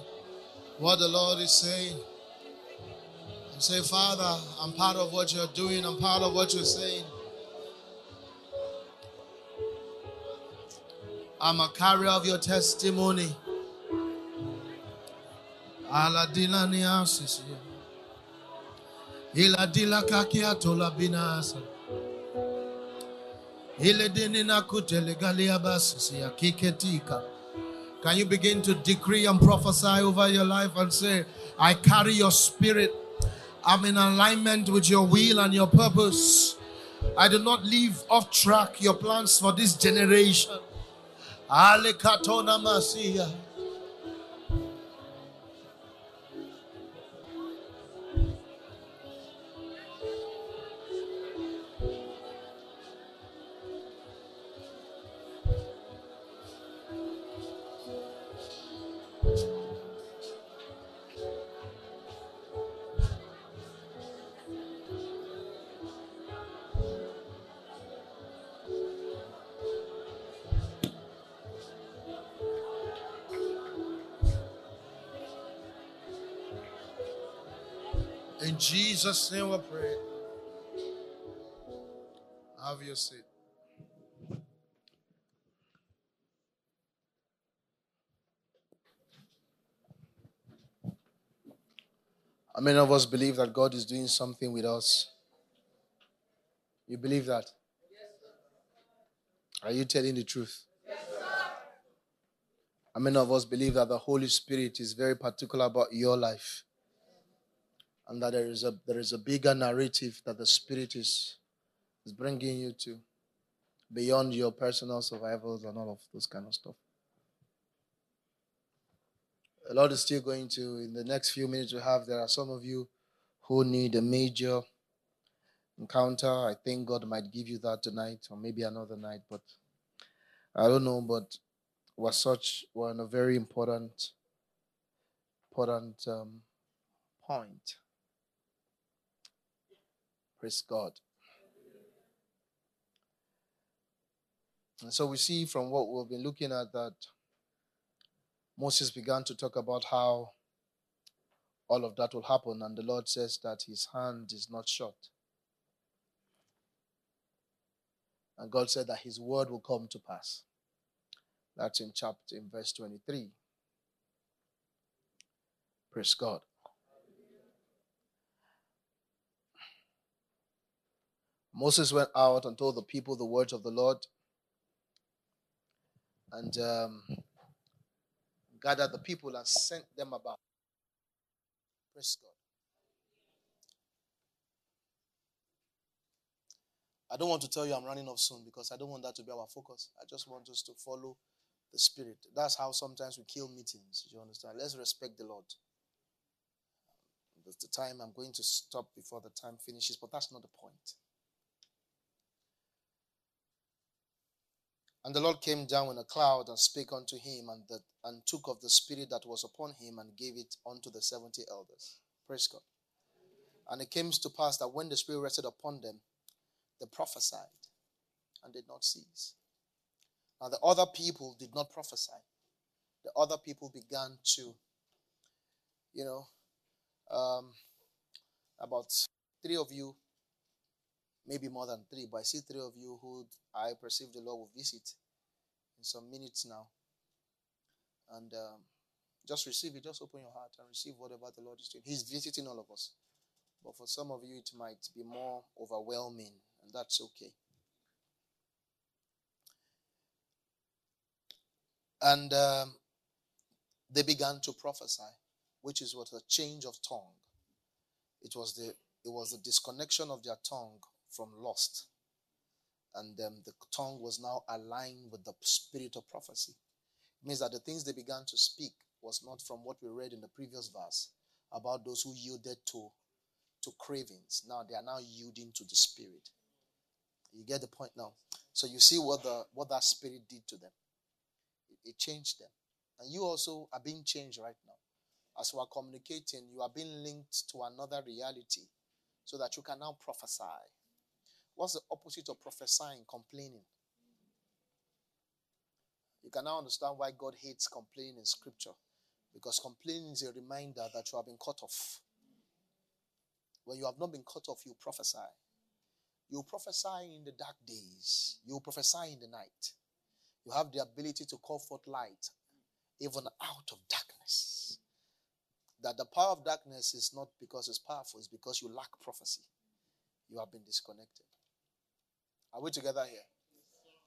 Speaker 3: What the Lord is saying? And say, Father, I'm part of what you're doing. I'm part of what you're saying. I'm a carrier of your testimony. Ile dini na kutele basisi ya kiketika. Can you begin to decree and prophesy over your life and say, I carry your spirit. I'm in alignment with your will and your purpose. I do not leave off track your plans for this generation. Katona
Speaker 1: Jesus' name we pray. Have your seat. How many of us believe that God is doing something with us? You believe that? Yes, sir. Are you telling the truth? Yes, sir. How many of us believe that the Holy Spirit is very particular about your life? And that there is a there is a bigger narrative that the Spirit is, is bringing you to beyond your personal survivals and all of those kind of stuff. The Lord is still going to, in the next few minutes we have, there are some of you who need a major encounter. I think God might give you that tonight or maybe another night, but I don't know. But we're such, we're on a very important, important um, point. Praise God. And so we see from what we've been looking at that Moses began to talk about how all of that will happen, and the Lord says that his hand is not short. And God said that his word will come to pass. That's in chapter in verse 23. Praise God. Moses went out and told the people the words of the Lord. And um, gathered the people and sent them about. Praise God. I don't want to tell you I'm running off soon because I don't want that to be our focus. I just want us to follow the Spirit. That's how sometimes we kill meetings. You understand? Let's respect the Lord. There's the time I'm going to stop before the time finishes, but that's not the point. And the Lord came down in a cloud and spake unto him, and, and took of the spirit that was upon him and gave it unto the seventy elders. Praise God. And it came to pass that when the spirit rested upon them, they prophesied and did not cease. Now the other people did not prophesy. The other people began to, you know, um, about three of you maybe more than three, but I see three of you who I perceive the Lord will visit in some minutes now. And um, just receive it, just open your heart and receive whatever the Lord is doing. He's visiting all of us. But for some of you, it might be more overwhelming, and that's okay. And um, they began to prophesy, which is what a change of tongue. It was the it was the disconnection of their tongue from lust. And um, the tongue was now aligned with the spirit of prophecy. It means that the things they began to speak was not from what we read in the previous verse about those who yielded to, to cravings. Now they are now yielding to the spirit. You get the point now. So you see what the what that spirit did to them. It, it changed them. And you also are being changed right now. As we are communicating, you are being linked to another reality so that you can now prophesy. What's the opposite of prophesying? Complaining. You can now understand why God hates complaining in scripture. Because complaining is a reminder that you have been cut off. When you have not been cut off, you prophesy. You prophesy in the dark days, you prophesy in the night. You have the ability to call forth light even out of darkness. That the power of darkness is not because it's powerful, it's because you lack prophecy. You have been disconnected. Are we together here?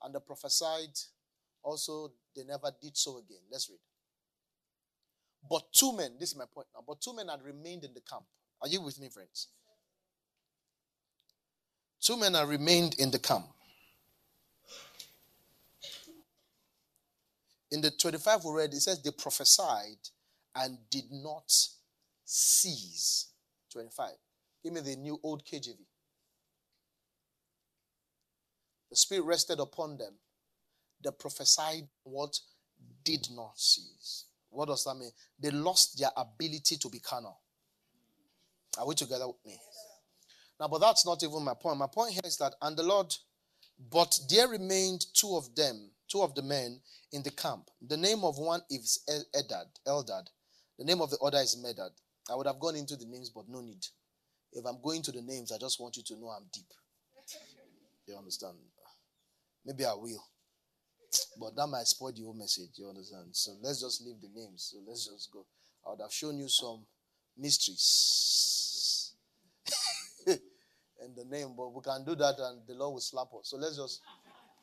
Speaker 1: And the prophesied also, they never did so again. Let's read. But two men, this is my point now, but two men had remained in the camp. Are you with me, friends? Two men had remained in the camp. In the 25 we read, it says they prophesied and did not cease. 25. Give me the new old KJV. The Spirit rested upon them. They prophesied what did not cease. What does that mean? They lost their ability to be carnal. Are we together with me? Now, but that's not even my point. My point here is that, and the Lord, but there remained two of them, two of the men in the camp. The name of one is Eldad, Eldad. The name of the other is Medad. I would have gone into the names, but no need. If I'm going to the names, I just want you to know I'm deep. You understand? Maybe I will. But that might spoil the whole message. You understand? So let's just leave the names. So let's just go. I would have shown you some mysteries in the name, but we can do that and the Lord will slap us. So let's just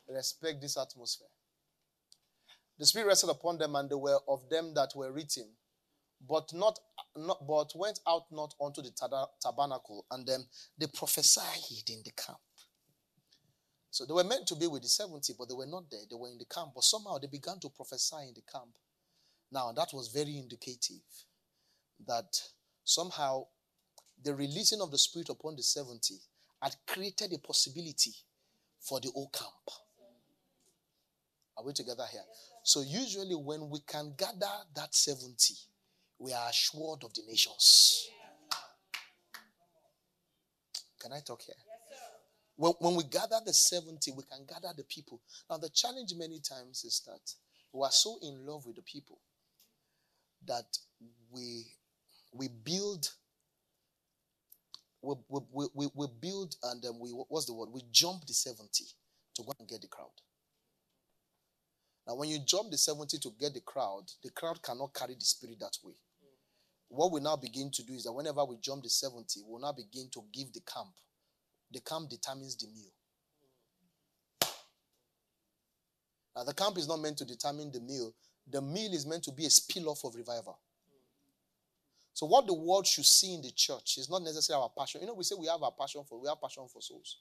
Speaker 1: respect this atmosphere. The Spirit rested upon them, and they were of them that were written, but not, not but went out not unto the tabernacle, and then they prophesied in the camp. So they were meant to be with the 70, but they were not there. They were in the camp, but somehow they began to prophesy in the camp. Now, that was very indicative that somehow the releasing of the Spirit upon the 70 had created a possibility for the whole camp. Are we together here? So, usually, when we can gather that 70, we are assured of the nations. Can I talk here? When, when we gather the 70, we can gather the people. Now, the challenge many times is that we are so in love with the people that we we build we, we, we, we build and then we what's the word? We jump the 70 to go and get the crowd. Now when you jump the 70 to get the crowd the crowd cannot carry the spirit that way. What we now begin to do is that whenever we jump the 70 we'll now begin to give the camp the camp determines the meal now the camp is not meant to determine the meal the meal is meant to be a spill off of revival so what the world should see in the church is not necessarily our passion. You know, we say we have a passion for we have passion for souls.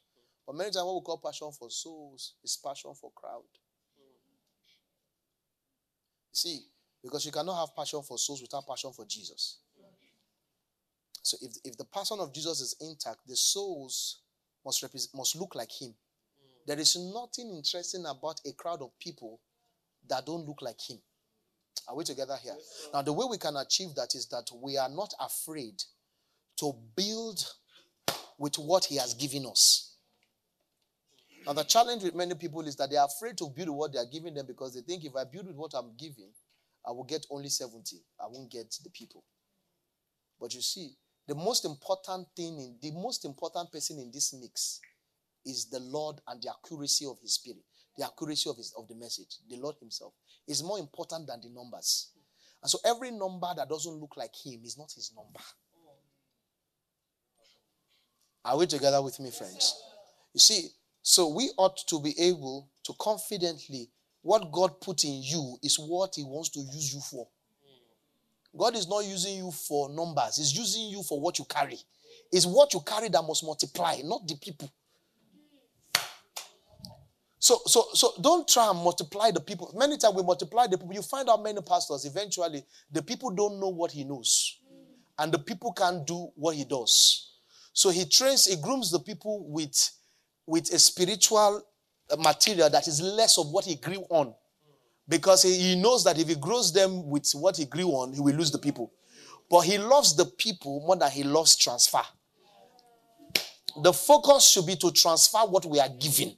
Speaker 1: But many times what we call passion for souls is passion for crowd. See, because you cannot have passion for souls without passion for Jesus. So if, if the person of Jesus is intact, the souls must represent, must look like him. There is nothing interesting about a crowd of people that don't look like him. Are we together here? now, the way we can achieve that is that we are not afraid to build with what He has given us. Now, the challenge with many people is that they are afraid to build what they are giving them because they think if I build with what I'm giving, I will get only 70. I won't get the people. But you see, the most important thing, in, the most important person in this mix is the Lord and the accuracy of His Spirit, the accuracy of, his, of the message, the Lord Himself is more important than the numbers. And so every number that doesn't look like him is not his number. Are we together with me, friends? You see, so we ought to be able to confidently, what God put in you is what he wants to use you for. God is not using you for numbers, He's using you for what you carry. It's what you carry that must multiply, not the people. So, so, so don't try and multiply the people. Many times we multiply the people. You find out many pastors, eventually, the people don't know what he knows. And the people can't do what he does. So he trains, he grooms the people with, with a spiritual uh, material that is less of what he grew on. Because he, knows that if he grows them with what he grew on, he will lose the people. But he loves the people more than he loves transfer. The focus should be to transfer what we are given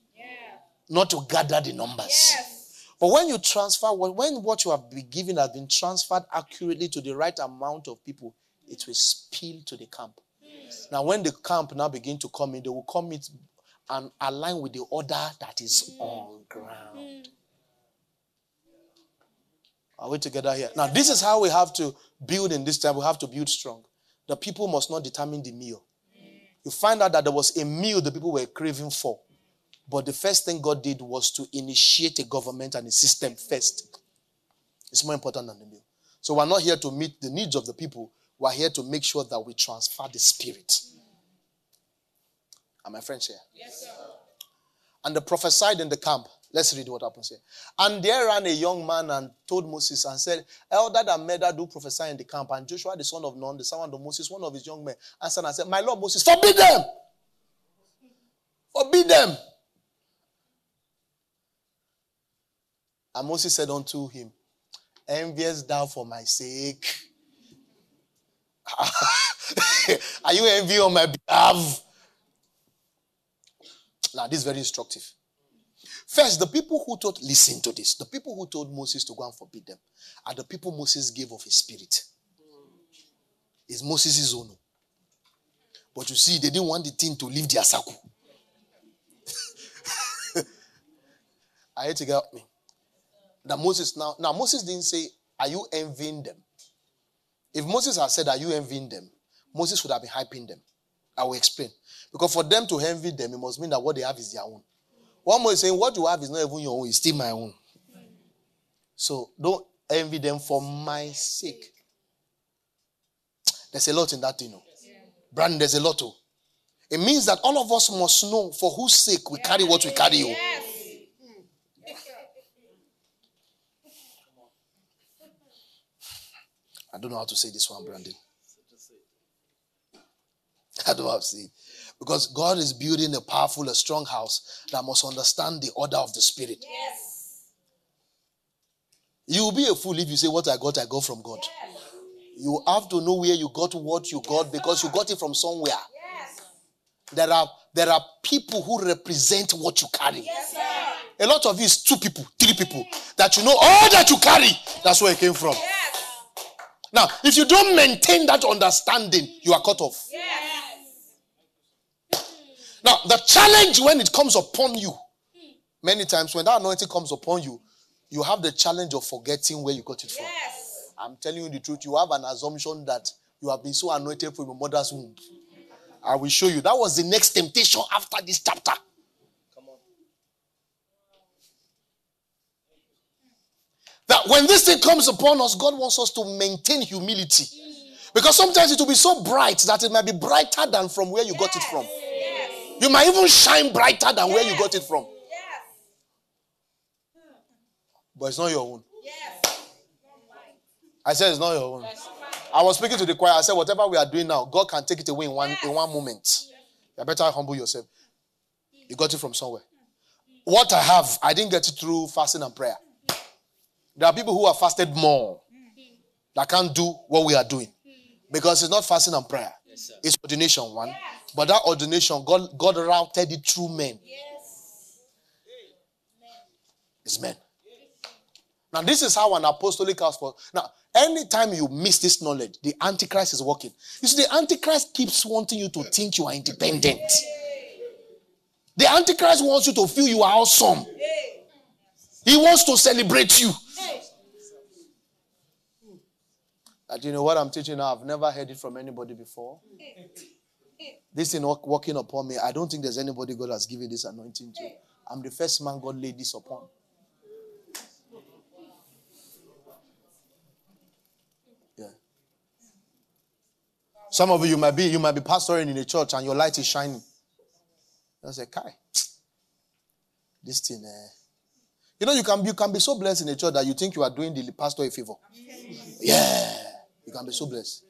Speaker 1: not to gather the numbers. Yes. But when you transfer, when what you have been given has been transferred accurately to the right amount of people, it will spill to the camp. Yes. Now, when the camp now begin to come in, they will come in and align with the order that is mm. on ground. Mm. Are we together here? Now, this is how we have to build in this time. We have to build strong. The people must not determine the meal. You find out that there was a meal the people were craving for. But the first thing God did was to initiate a government and a system first. It's more important than the meal. So we're not here to meet the needs of the people. We're here to make sure that we transfer the spirit. Are my friends here? Yes, sir. And they prophesied in the camp. Let's read what happens here. And there ran a young man and told Moses and said, Eldad and Medad do prophesy in the camp. And Joshua, the son of Nun, the son of Moses, one of his young men, answered and said, My Lord Moses, forbid them! Forbid them! And Moses said unto him, Envious thou for my sake? Are you envy on my behalf? Now, this is very instructive. First, the people who told, listen to this, the people who told Moses to go and forbid them are the people Moses gave of his spirit. Is Moses' own. But you see, they didn't want the thing to leave their circle. I had to get me. That Moses now, now Moses didn't say, Are you envying them? If Moses had said, Are you envying them? Moses would have been hyping them. I will explain. Because for them to envy them, it must mean that what they have is their own. One more is saying, What you have is not even your own, it's still my own. So don't envy them for my sake. There's a lot in that, you oh. know. Brandon, there's a lot. Oh. It means that all of us must know for whose sake we carry what we carry. Oh. I don't know how to say this one, Brandon. I don't how to say it. Because God is building a powerful, a strong house that must understand the order of the Spirit.
Speaker 2: Yes.
Speaker 1: You will be a fool if you say, What I got, I got from God. Yes. You have to know where you got what you got because you got it from somewhere.
Speaker 2: Yes.
Speaker 1: There are there are people who represent what you carry.
Speaker 2: Yes, sir.
Speaker 1: A lot of you is two people, three people that you know all that you carry. That's where it came from.
Speaker 2: Yes.
Speaker 1: Now, if you don't maintain that understanding, you are cut off.
Speaker 2: Yes.
Speaker 1: Now, the challenge when it comes upon you, many times when that anointing comes upon you, you have the challenge of forgetting where you got it from. I'm telling you the truth. You have an assumption that you have been so anointed from your mother's womb. I will show you. That was the next temptation after this chapter. Come on. That when this thing comes upon us, God wants us to maintain humility. Because sometimes it will be so bright that it might be brighter than from where you got it from.
Speaker 2: Yes.
Speaker 1: You might even shine brighter than where you got it from.
Speaker 2: Yes.
Speaker 1: But it's not your own.
Speaker 2: Yes.
Speaker 1: I said it's not your own. I was speaking to the choir. I said, whatever we are doing now, God can take it away in one in one moment. You better humble yourself. You got it from somewhere. What I have, I didn't get it through fasting and prayer. There are people who have fasted more that can't do what we are doing because it's not fasting and prayer. it's ordination one, but that ordination, God God routed it through men.
Speaker 2: Yes.
Speaker 1: It's men. Now, this is how an apostolic house for now. Anytime you miss this knowledge, the antichrist is working. You see, the antichrist keeps wanting you to think you are independent. The antichrist wants you to feel you are awesome. He wants to celebrate you. That you know what I'm teaching now, I've never heard it from anybody before. This thing work- working upon me, I don't think there's anybody God has given this anointing to. I'm the first man God laid this upon. Yeah. Some of you, you might be you might be pastoring in a church and your light is shining. I say, Kai, this thing, eh. You know, you can, be, you can be so blessed in a church that you think you are doing the pastor a favor. Yeah. You can be so blessed.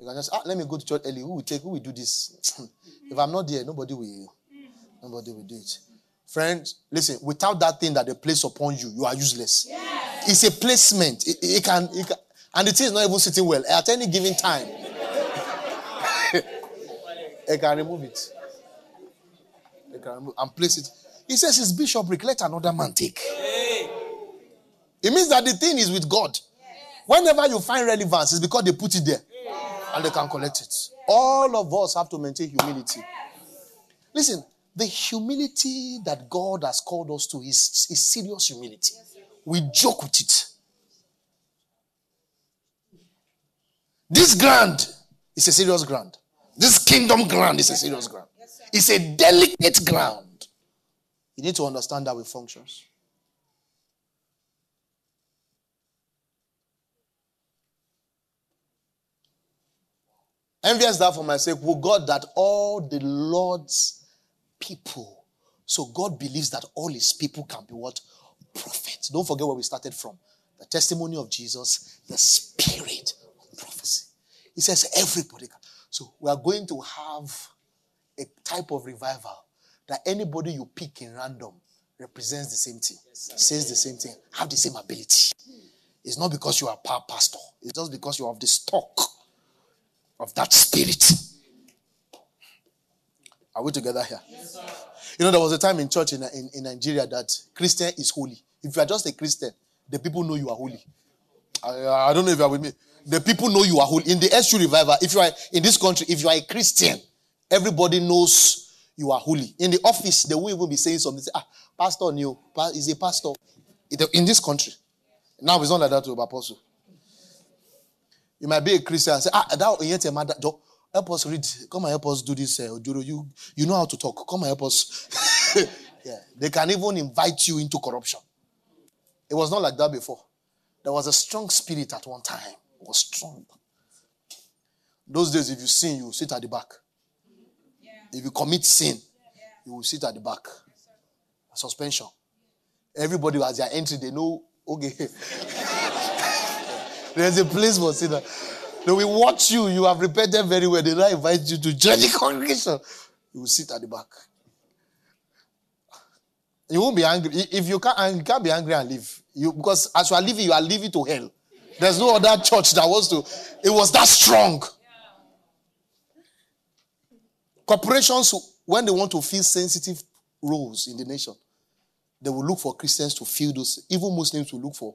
Speaker 1: You can just, ah, let me go to church early. Who will take, who will do this? if I'm not there, nobody will. Nobody will do it. Friends, listen, without that thing that they place upon you, you are useless. It's a placement. It, it can, it can, and the thing is not even sitting well. At any given time, they can remove it. They can remove and place it. He says his bishopric, let another man take. It means that the thing is with God. Whenever you find relevance, it's because they put it there and they can collect it. All of us have to maintain humility. Listen, the humility that God has called us to is, is serious humility. We joke with it. This ground is a serious ground. This kingdom ground is a serious ground. It's a delicate ground. You need to understand how it functions. Envious that for my sake, will God that all the Lord's people. So God believes that all his people can be what? Prophets. Don't forget where we started from. The testimony of Jesus, the spirit of prophecy. He says everybody can. So we are going to have a type of revival that anybody you pick in random represents the same thing, says the same thing, have the same ability. It's not because you are a pastor, it's just because you have the stock of that spirit. Are we together here? Yes, sir. You know, there was a time in church in, in, in Nigeria that Christian is holy. If you are just a Christian, the people know you are holy. I, I don't know if you are with me. The people know you are holy. In the SU revival, if you are in this country, if you are a Christian, everybody knows you are holy. In the office, they will even be saying something. Say, ah, pastor new, is a pastor in this country. Now it's not like that to apostle. You might be a Christian and say, ah, that yet a mother. Help us read. Come and help us do this. Uh, you, you know how to talk. Come and help us. yeah. They can even invite you into corruption. It was not like that before. There was a strong spirit at one time. It was strong. Those days, if you sin, you sit at the back. Yeah. If you commit sin, yeah. you will sit at the back. Suspension. Everybody has their entry, they know, okay. There's a place for sinner. They will watch you. You have repented very well. They now invite you to join the congregation. You will sit at the back. You won't be angry. If you can't, you can't be angry and leave. You, because as you are leaving, you are leaving to hell. There's no other church that wants to. It was that strong. Corporations, when they want to fill sensitive roles in the nation, they will look for Christians to fill those. Even Muslims will look for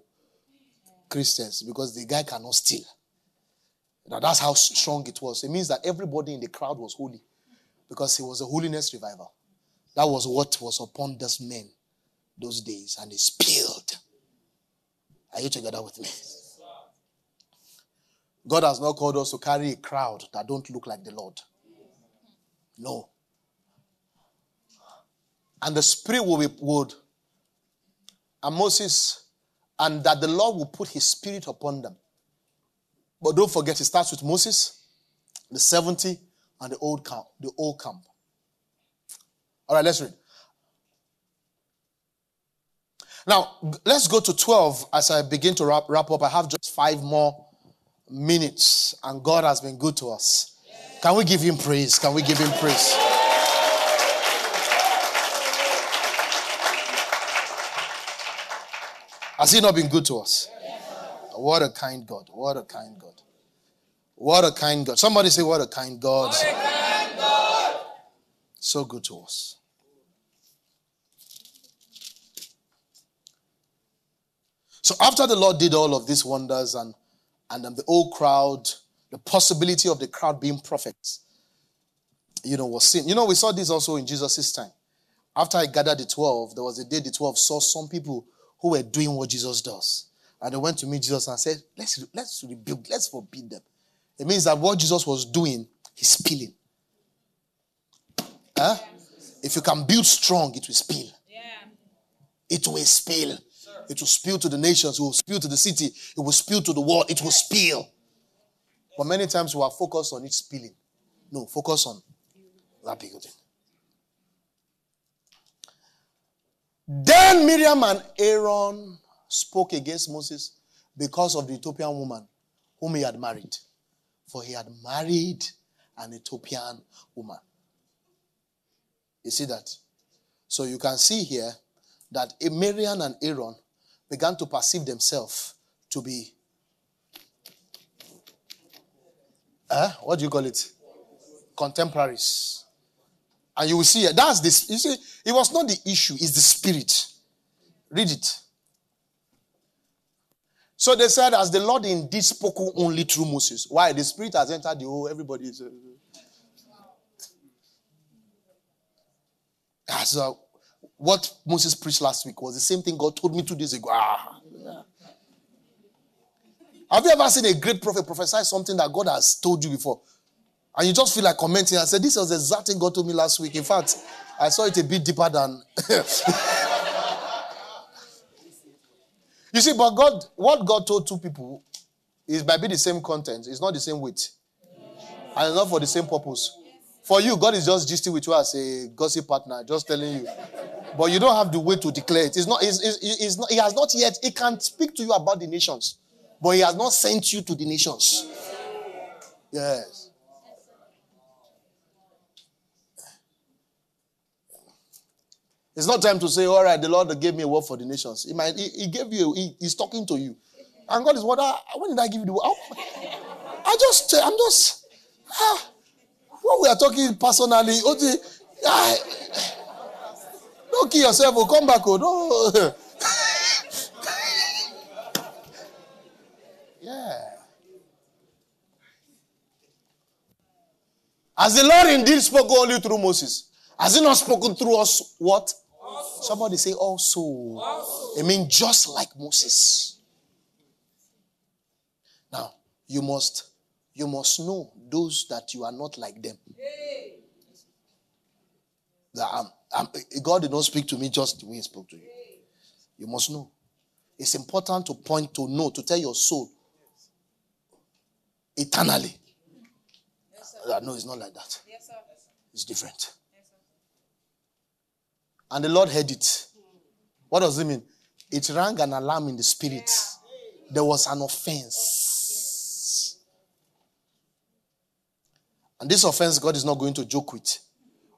Speaker 1: Christians because the guy cannot steal. Now that's how strong it was. It means that everybody in the crowd was holy because it was a holiness revival. That was what was upon those men those days, and they spilled. Are you together with me? God has not called us to carry a crowd that don't look like the Lord. No. And the Spirit will be, would, and Moses, and that the Lord will put his Spirit upon them. But don't forget, it starts with Moses, the 70, and the old camp. The old camp. All right, let's read. Now, let's go to 12 as I begin to wrap, wrap up. I have just five more minutes, and God has been good to us. Can we give Him praise? Can we give Him praise? Has He not been good to us? What a kind God. What a kind God. What a kind God. Somebody say, What a kind God.
Speaker 2: What a kind God.
Speaker 1: So good to us. So after the Lord did all of these wonders and, and the whole crowd, the possibility of the crowd being prophets, you know, was seen. You know, we saw this also in Jesus' time. After I gathered the 12, there was a day the 12 saw some people who were doing what Jesus does. And they went to meet Jesus and said, let's, let's rebuke, let's forbid them. It means that what Jesus was doing, he's spilling. Huh? If you can build strong, it will spill.
Speaker 2: Yeah.
Speaker 1: It will spill. It will spill to the nations. It will spill to the city. It will spill to the world. It will spill. But many times we are focused on it spilling. No, focus on that building. Then Miriam and Aaron spoke against Moses because of the Ethiopian woman whom he had married. For he had married an Ethiopian woman. You see that? So you can see here that Miriam and Aaron began to perceive themselves to be, uh, what do you call it? Contemporaries. And you will see, that's this. You see, it was not the issue, it's the spirit. Read it. So they said, as the Lord indeed spoke only through Moses. Why? The spirit has entered the whole, everybody is. Uh, as uh, what Moses preached last week was the same thing God told me two days ago. Ah. Have you ever seen a great prophet prophesy something that God has told you before? And you just feel like commenting and say, This was the exact thing God told me last week. In fact, I saw it a bit deeper than. you see, but God, what God told two people is might be the same content, it's not the same weight. And not for the same purpose. For you, God is just gisting with you as a gossip partner, just telling you. But you don't have the way to declare it. It's not, it's, it's, it's not, he has not yet, he can't speak to you about the nations. But he has not sent you to the nations. Yes. It's not time to say, all right, the Lord gave me a word for the nations. He, might, he, he gave you, he, he's talking to you. And God is what, I, when did I give you the word? I, I just, I'm just, ah, when we are talking personally, okay, I, ah, don't kill yourself, oh, come back, oh, no. yeah. As the Lord indeed spoke only through Moses, has he not spoken through us what? Somebody say also. I mean, just like Moses. Now, you must you must know those that you are not like them. That I'm- um, I'm- um, God did not speak to me just the way He spoke to you. You must know. It's important to point to know, to tell your soul eternally. That no, it's not like that. It's different. And the Lord heard it. What does it mean? It rang an alarm in the spirit. There was an offense. And this offense, God is not going to joke with.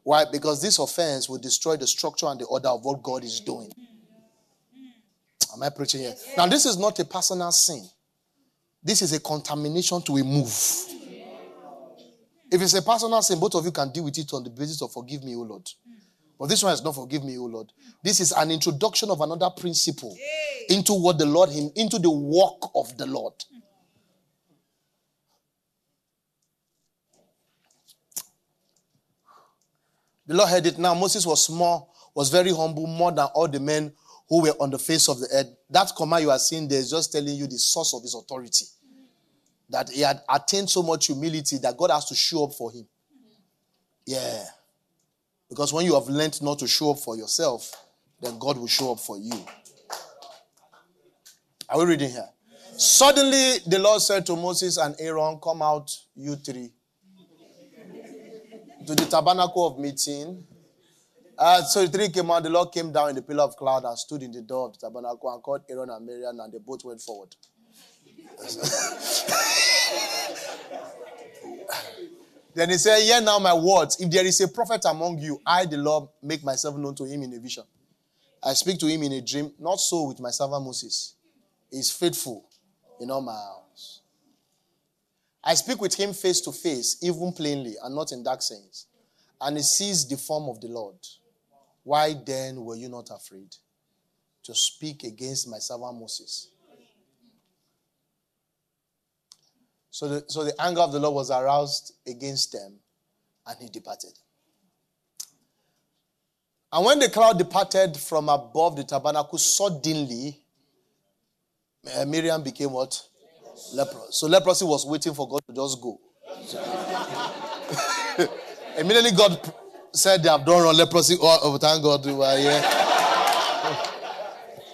Speaker 1: Why? Because this offense will destroy the structure and the order of what God is doing. Am I preaching here? Now, this is not a personal sin. This is a contamination to a move. If it's a personal sin, both of you can deal with it on the basis of forgive me, O Lord. But this one has not forgive me, O Lord. This is an introduction of another principle into what the Lord him into the work of the Lord. The Lord heard it. Now Moses was small, was very humble, more than all the men who were on the face of the earth. That command you are seeing there is just telling you the source of his authority. That he had attained so much humility that God has to show up for him. Yeah. Because when you have learned not to show up for yourself, then God will show up for you. Are we reading here? Suddenly the Lord said to Moses and Aaron, Come out, you three, to the tabernacle of meeting. Uh, so the three came out, the Lord came down in the pillar of cloud and stood in the door of the tabernacle and called Aaron and Miriam, and they both went forward. then he said, Hear now my words. If there is a prophet among you, I, the Lord, make myself known to him in a vision. I speak to him in a dream, not so with my servant Moses. He is faithful in all my house. I speak with him face to face, even plainly, and not in dark sayings. And he sees the form of the Lord. Why then were you not afraid to speak against my servant Moses? So the, so the anger of the Lord was aroused against them, and he departed. And when the cloud departed from above the tabernacle, suddenly uh, Miriam became what? Leprous. So leprosy was waiting for God to just go. Immediately God said they have done wrong. Leprosy, oh, oh, thank God we are here.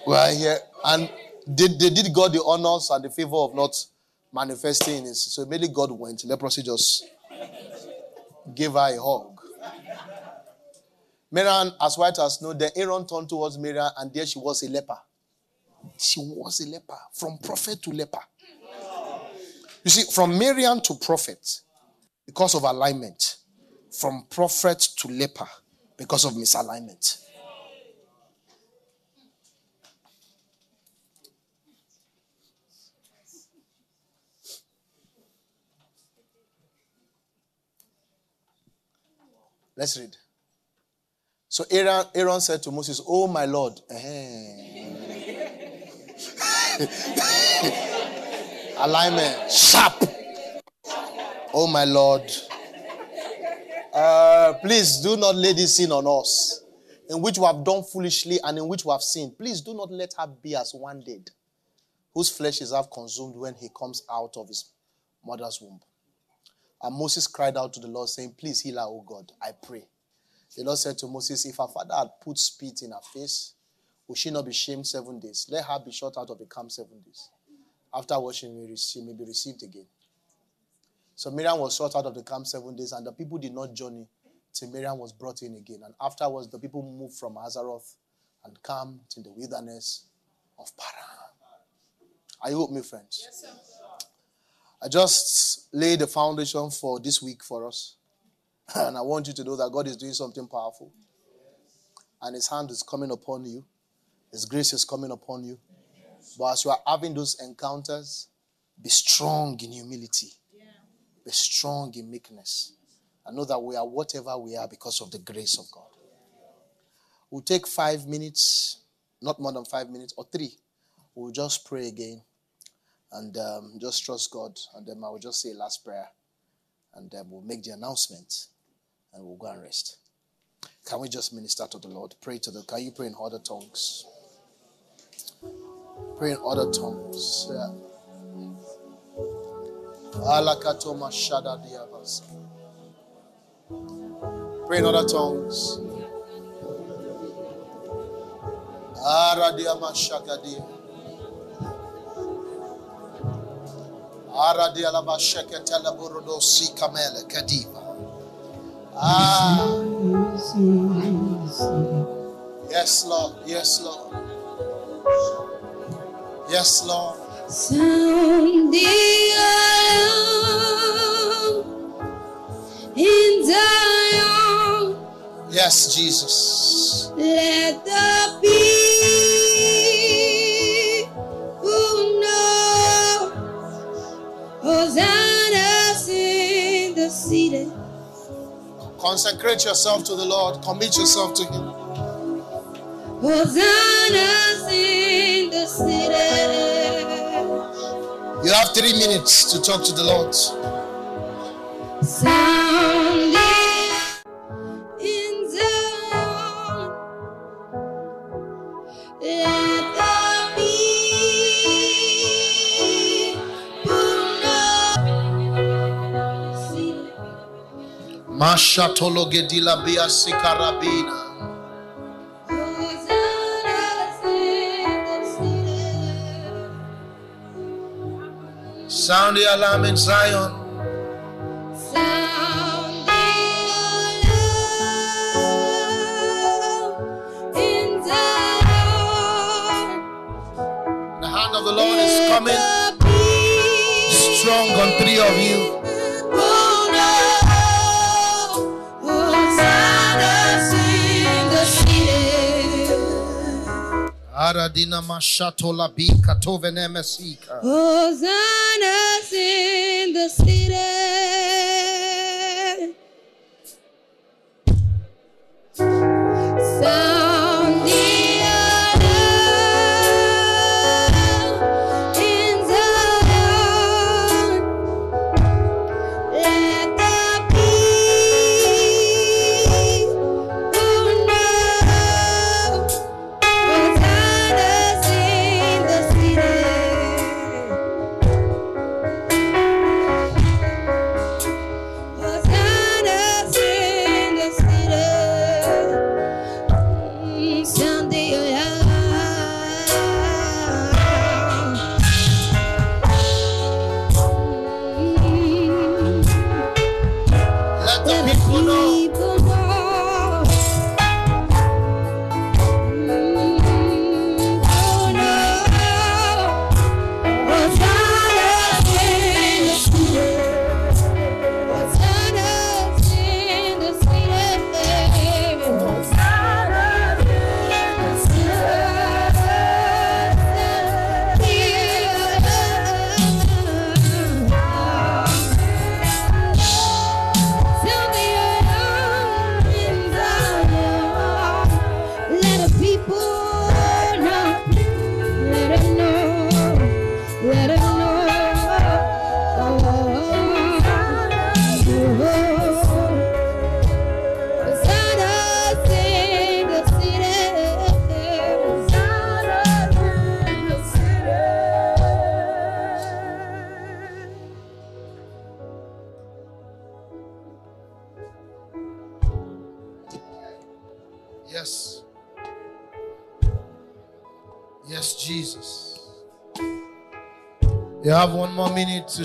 Speaker 1: we are here. And they, they did God the honors and the favor of not manifesting. So immediately God went. Leprosy just gave her a hug. Miriam, as white as snow, then Aaron turned towards Miriam, and there she was a leper. She was a leper, from prophet to leper. You see, from Miriam to prophet, because of alignment. From prophet to leper, because of misalignment. Let's read. So Aaron, Aaron said to Moses, Oh my Lord. Alignment. Sharp. Oh my Lord. Uh, please do not lay this sin on us, in which we have done foolishly and in which we have sinned. Please do not let her be as one dead, whose flesh is half consumed when he comes out of his mother's womb. And Moses cried out to the Lord, saying, Please heal her, O God, I pray. The Lord said to Moses, If her father had put spit in her face, will she not be shamed seven days? Let her be shut out of the camp seven days. Afterwards, she she may be received again. So Miriam was shut out of the camp seven days, and the people did not journey till Miriam was brought in again. And afterwards, the people moved from Hazeroth and camped in the wilderness of Paran. Are you with me, friends? Yes, sir. I just laid the foundation for this week for us. And I want you to know that God is doing something powerful. And His hand is coming upon you, His grace is coming upon you. But as you are having those encounters, be strong in humility, be strong in meekness. And know that we are whatever we are because of the grace of God. We'll take five minutes, not more than five minutes, or three. We'll just pray again and um, just trust God. And then I will just say a last prayer and then we'll make the announcement and we'll go and rest. Can we just minister to the Lord? Pray to the. Can you pray in other tongues? Pray in other tongues. Yeah. Pray in other tongues. Aradiama shagadia. Aradialaba sheketela burudo si kamele kadiva. Ah. Yes, Lord. Yes, Lord. Yes, Lord.
Speaker 4: In Zion.
Speaker 1: Yes, Jesus.
Speaker 4: Let the people
Speaker 1: Consecrate yourself to the Lord. Commit yourself to Him.
Speaker 4: Hosanna's in the city.
Speaker 1: You have three minutes to talk to the Lord. Sikarabina. Sound the alarm in Zion.
Speaker 4: Sound the alarm in Zion.
Speaker 1: The hand of the Lord is coming strong on three of you. Aradina mashatola bi katovene mesika.
Speaker 4: In the city. Sound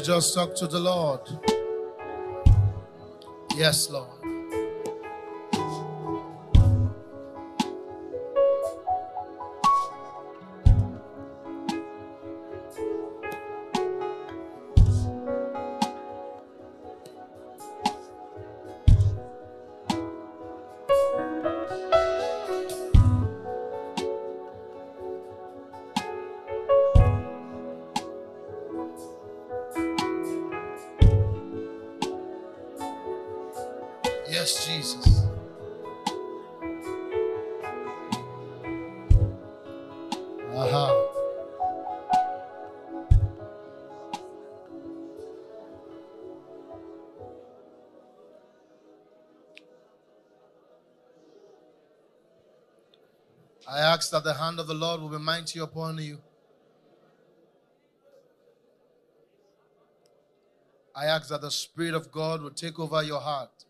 Speaker 1: just talk to the Lord. Yes, Lord. I ask that the hand of the Lord will be mighty upon you. I ask that the Spirit of God will take over your heart.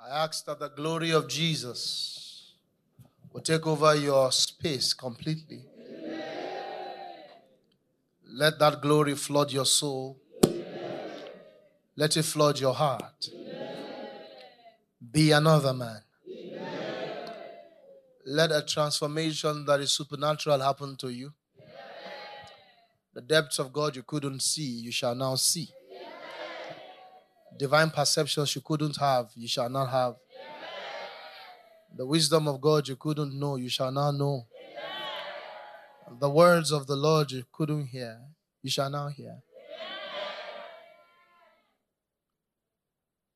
Speaker 1: I ask that the glory of Jesus will take over your space completely. Let that glory flood your soul. Let it flood your heart. Be another man. Let a transformation that is supernatural happen to you. The depths of God you couldn't see, you shall now see. Divine perceptions you couldn't have, you shall not have. The wisdom of God you couldn't know, you shall now know. The words of the Lord you couldn't hear, you shall now hear.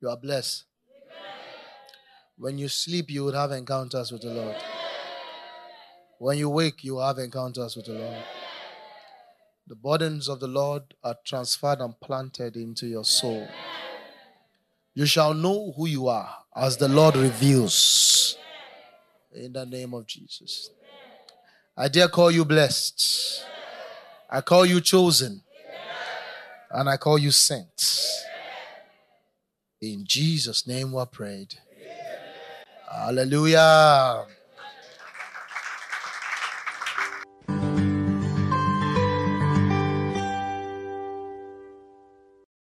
Speaker 1: You are blessed. When you sleep, you will have encounters with the Lord. When you wake, you will have encounters with the Lord. The burdens of the Lord are transferred and planted into your soul. You shall know who you are as the Lord reveals. In the name of Jesus. I dare call you blessed. I call you chosen. And I call you sent. In Jesus' name we prayed. Hallelujah.